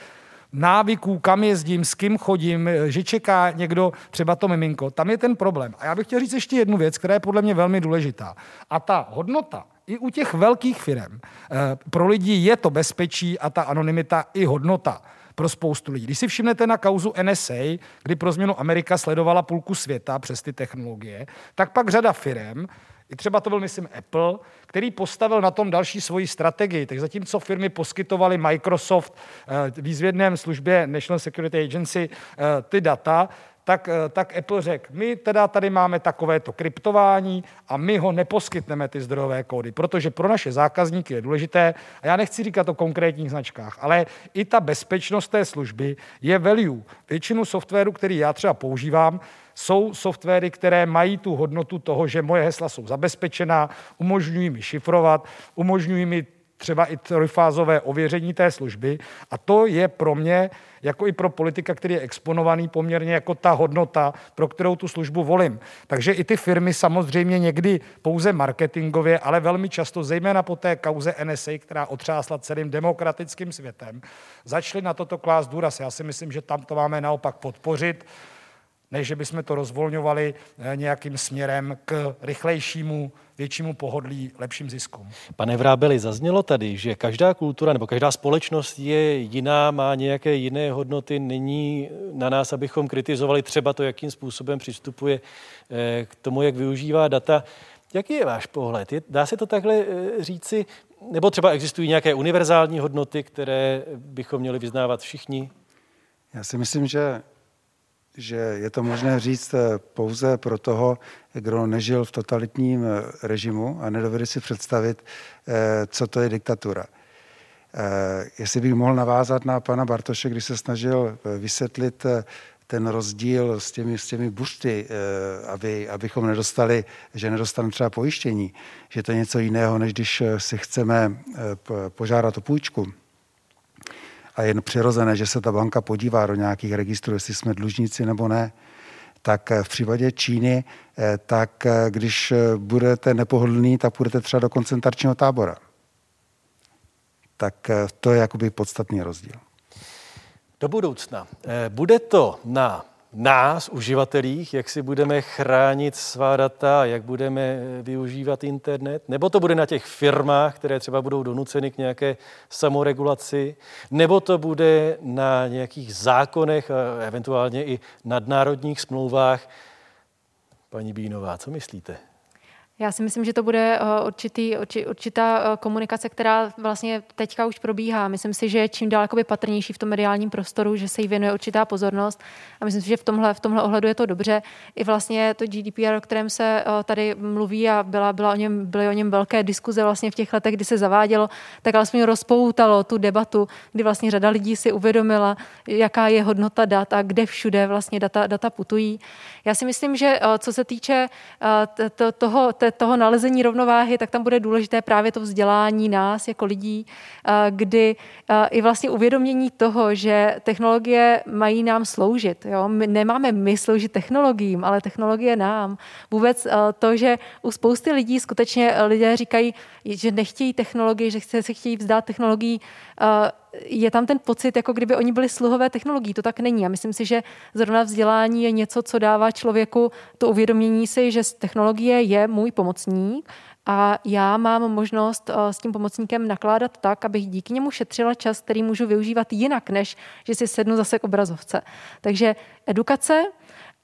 návyků, kam jezdím, s kým chodím, že čeká někdo, třeba to miminko. Tam je ten problém. A já bych chtěl říct ještě jednu věc, která je podle mě velmi důležitá. A ta hodnota, i u těch velkých firm eh, pro lidi je to bezpečí a ta anonymita i hodnota pro spoustu lidí. Když si všimnete na kauzu NSA, kdy pro změnu Amerika sledovala půlku světa přes ty technologie, tak pak řada firm, i třeba to byl, myslím, Apple, který postavil na tom další svoji strategii. Tak zatímco firmy poskytovaly Microsoft eh, výzvědném službě National Security Agency eh, ty data, tak, eh, tak Apple řekl, my teda tady máme takovéto kryptování a my ho neposkytneme ty zdrojové kódy, protože pro naše zákazníky je důležité, a já nechci říkat o konkrétních značkách, ale i ta bezpečnost té služby je value. Většinu softwaru, který já třeba používám, jsou softwary, které mají tu hodnotu toho, že moje hesla jsou zabezpečená, umožňují mi šifrovat, umožňují mi třeba i trojfázové ověření té služby. A to je pro mě, jako i pro politika, který je exponovaný poměrně jako ta hodnota, pro kterou tu službu volím. Takže i ty firmy samozřejmě někdy pouze marketingově, ale velmi často, zejména po té kauze NSA, která otřásla celým demokratickým světem, začaly na toto klást důraz. Já si myslím, že tam to máme naopak podpořit než že bychom to rozvolňovali eh, nějakým směrem k rychlejšímu, většímu pohodlí, lepším ziskům. Pane Vrábeli, zaznělo tady, že každá kultura nebo každá společnost je jiná, má nějaké jiné hodnoty. Není na nás, abychom kritizovali třeba to, jakým způsobem přistupuje eh, k tomu, jak využívá data. Jaký je váš pohled? Dá se to takhle eh, říci? Nebo třeba existují nějaké univerzální hodnoty, které bychom měli vyznávat všichni? Já si myslím, že, že je to možné říct eh, pouze pro toho, kdo nežil v totalitním eh, režimu a nedovede si představit, eh, co to je diktatura. Jestli bych mohl navázat na pana Bartoše, když se snažil vysvětlit ten rozdíl s těmi, s těmi buřty, aby, abychom nedostali, že nedostaneme třeba pojištění, že to je něco jiného, než když si chceme požádat o půjčku a jen přirozené, že se ta banka podívá do nějakých registrů, jestli jsme dlužníci nebo ne, tak v případě Číny, eh, tak eh, když budete nepohodlný, tak budete třeba do koncentračního tábora. Tak eh, to je jakoby podstatný rozdíl. Do budoucna. Bude to na nás, uživatelích, jak si budeme chránit svá data, jak budeme využívat internet, nebo to bude na těch firmách, které třeba budou donuceny k nějaké samoregulaci, nebo to bude na nějakých zákonech eventuálně i nadnárodních smlouvách. Paní Bínová, co myslíte? Já si myslím, že to bude eh, určitý, určitá eh, komunikace, která vlastně teďka už probíhá. Myslím si, že je čím dál patrnější v tom mediálním prostoru, že se jí věnuje určitá pozornost a myslím si, že v tomhle, v tomhle ohledu je to dobře. I vlastně to GDPR, o kterém se eh, tady mluví a byla, byla o něm, byly o něm velké diskuze vlastně v těch letech, kdy se zavádělo, tak alespoň rozpoutalo tu debatu, kdy vlastně řada lidí si uvědomila, jaká je hodnota dat a kde všude vlastně data, data putují. Já si myslím, že co se týče toho, toho nalezení rovnováhy, tak tam bude důležité právě to vzdělání nás jako lidí, kdy i vlastně uvědomění toho, že technologie mají nám sloužit. Jo? My nemáme my sloužit technologiím, ale technologie nám. Vůbec to, že u spousty lidí skutečně lidé říkají, že nechtějí technologii, že se chtějí vzdát technologií, je tam ten pocit, jako kdyby oni byli sluhové technologií. To tak není. A myslím si, že zrovna vzdělání je něco, co dává člověku to uvědomění si, že technologie je můj pomocník a já mám možnost eh, s tím pomocníkem nakládat tak, abych díky němu šetřila čas, který můžu využívat jinak, než že si sednu zase k obrazovce. Takže edukace,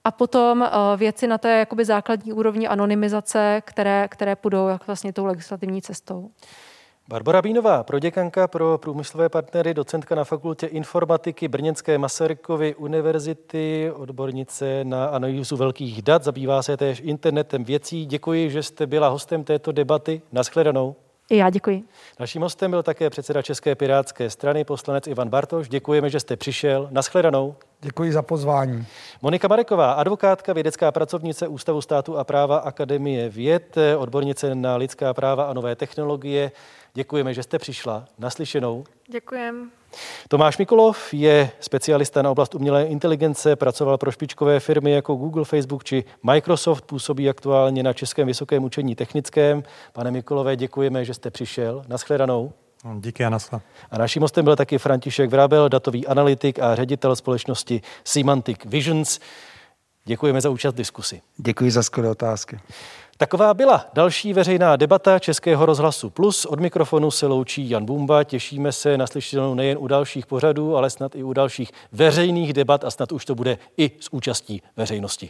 a potom eh, věci na té jakoby základní úrovni anonymizace, které, které půjdou jak vlastně tou legislativní cestou. Barbara Bínová, proděkanka pro průmyslové partnery, docentka na fakultě informatiky Brněnské Masarykovy univerzity, odbornice na analýzu velkých dat, zabývá se též internetem věcí. Děkuji, že jste byla hostem této debaty. Naschledanou. I já děkuji. Naším hostem byl také předseda České pirátské strany, poslanec Ivan Bartoš. Děkujeme, že jste přišel. Naschledanou. Děkuji za pozvání. Monika Mareková, advokátka, vědecká pracovnice Ústavu státu a práva Akademie věd, odbornice na lidská práva a nové technologie. Děkujeme, že jste přišla. Naslyšenou. Děkujem. Tomáš Mikolov je specialista na oblast umělé inteligence, pracoval pro špičkové firmy jako Google, Facebook či Microsoft, působí aktuálně na Českém vysokém učení technickém. Pane Mikolové, děkujeme, že jste přišel. Naschledanou. Díky a nasla. A naším hostem byl taky František Vrábel, datový analytik a ředitel společnosti Semantic Visions. Děkujeme za účast v diskusi. Děkuji za skvělé otázky. Taková byla další veřejná debata Českého rozhlasu Plus. Od mikrofonu se loučí Jan Bumba. Těšíme se na slyšenou nejen u dalších pořadů, ale snad i u dalších veřejných debat a snad už to bude i s účastí veřejnosti.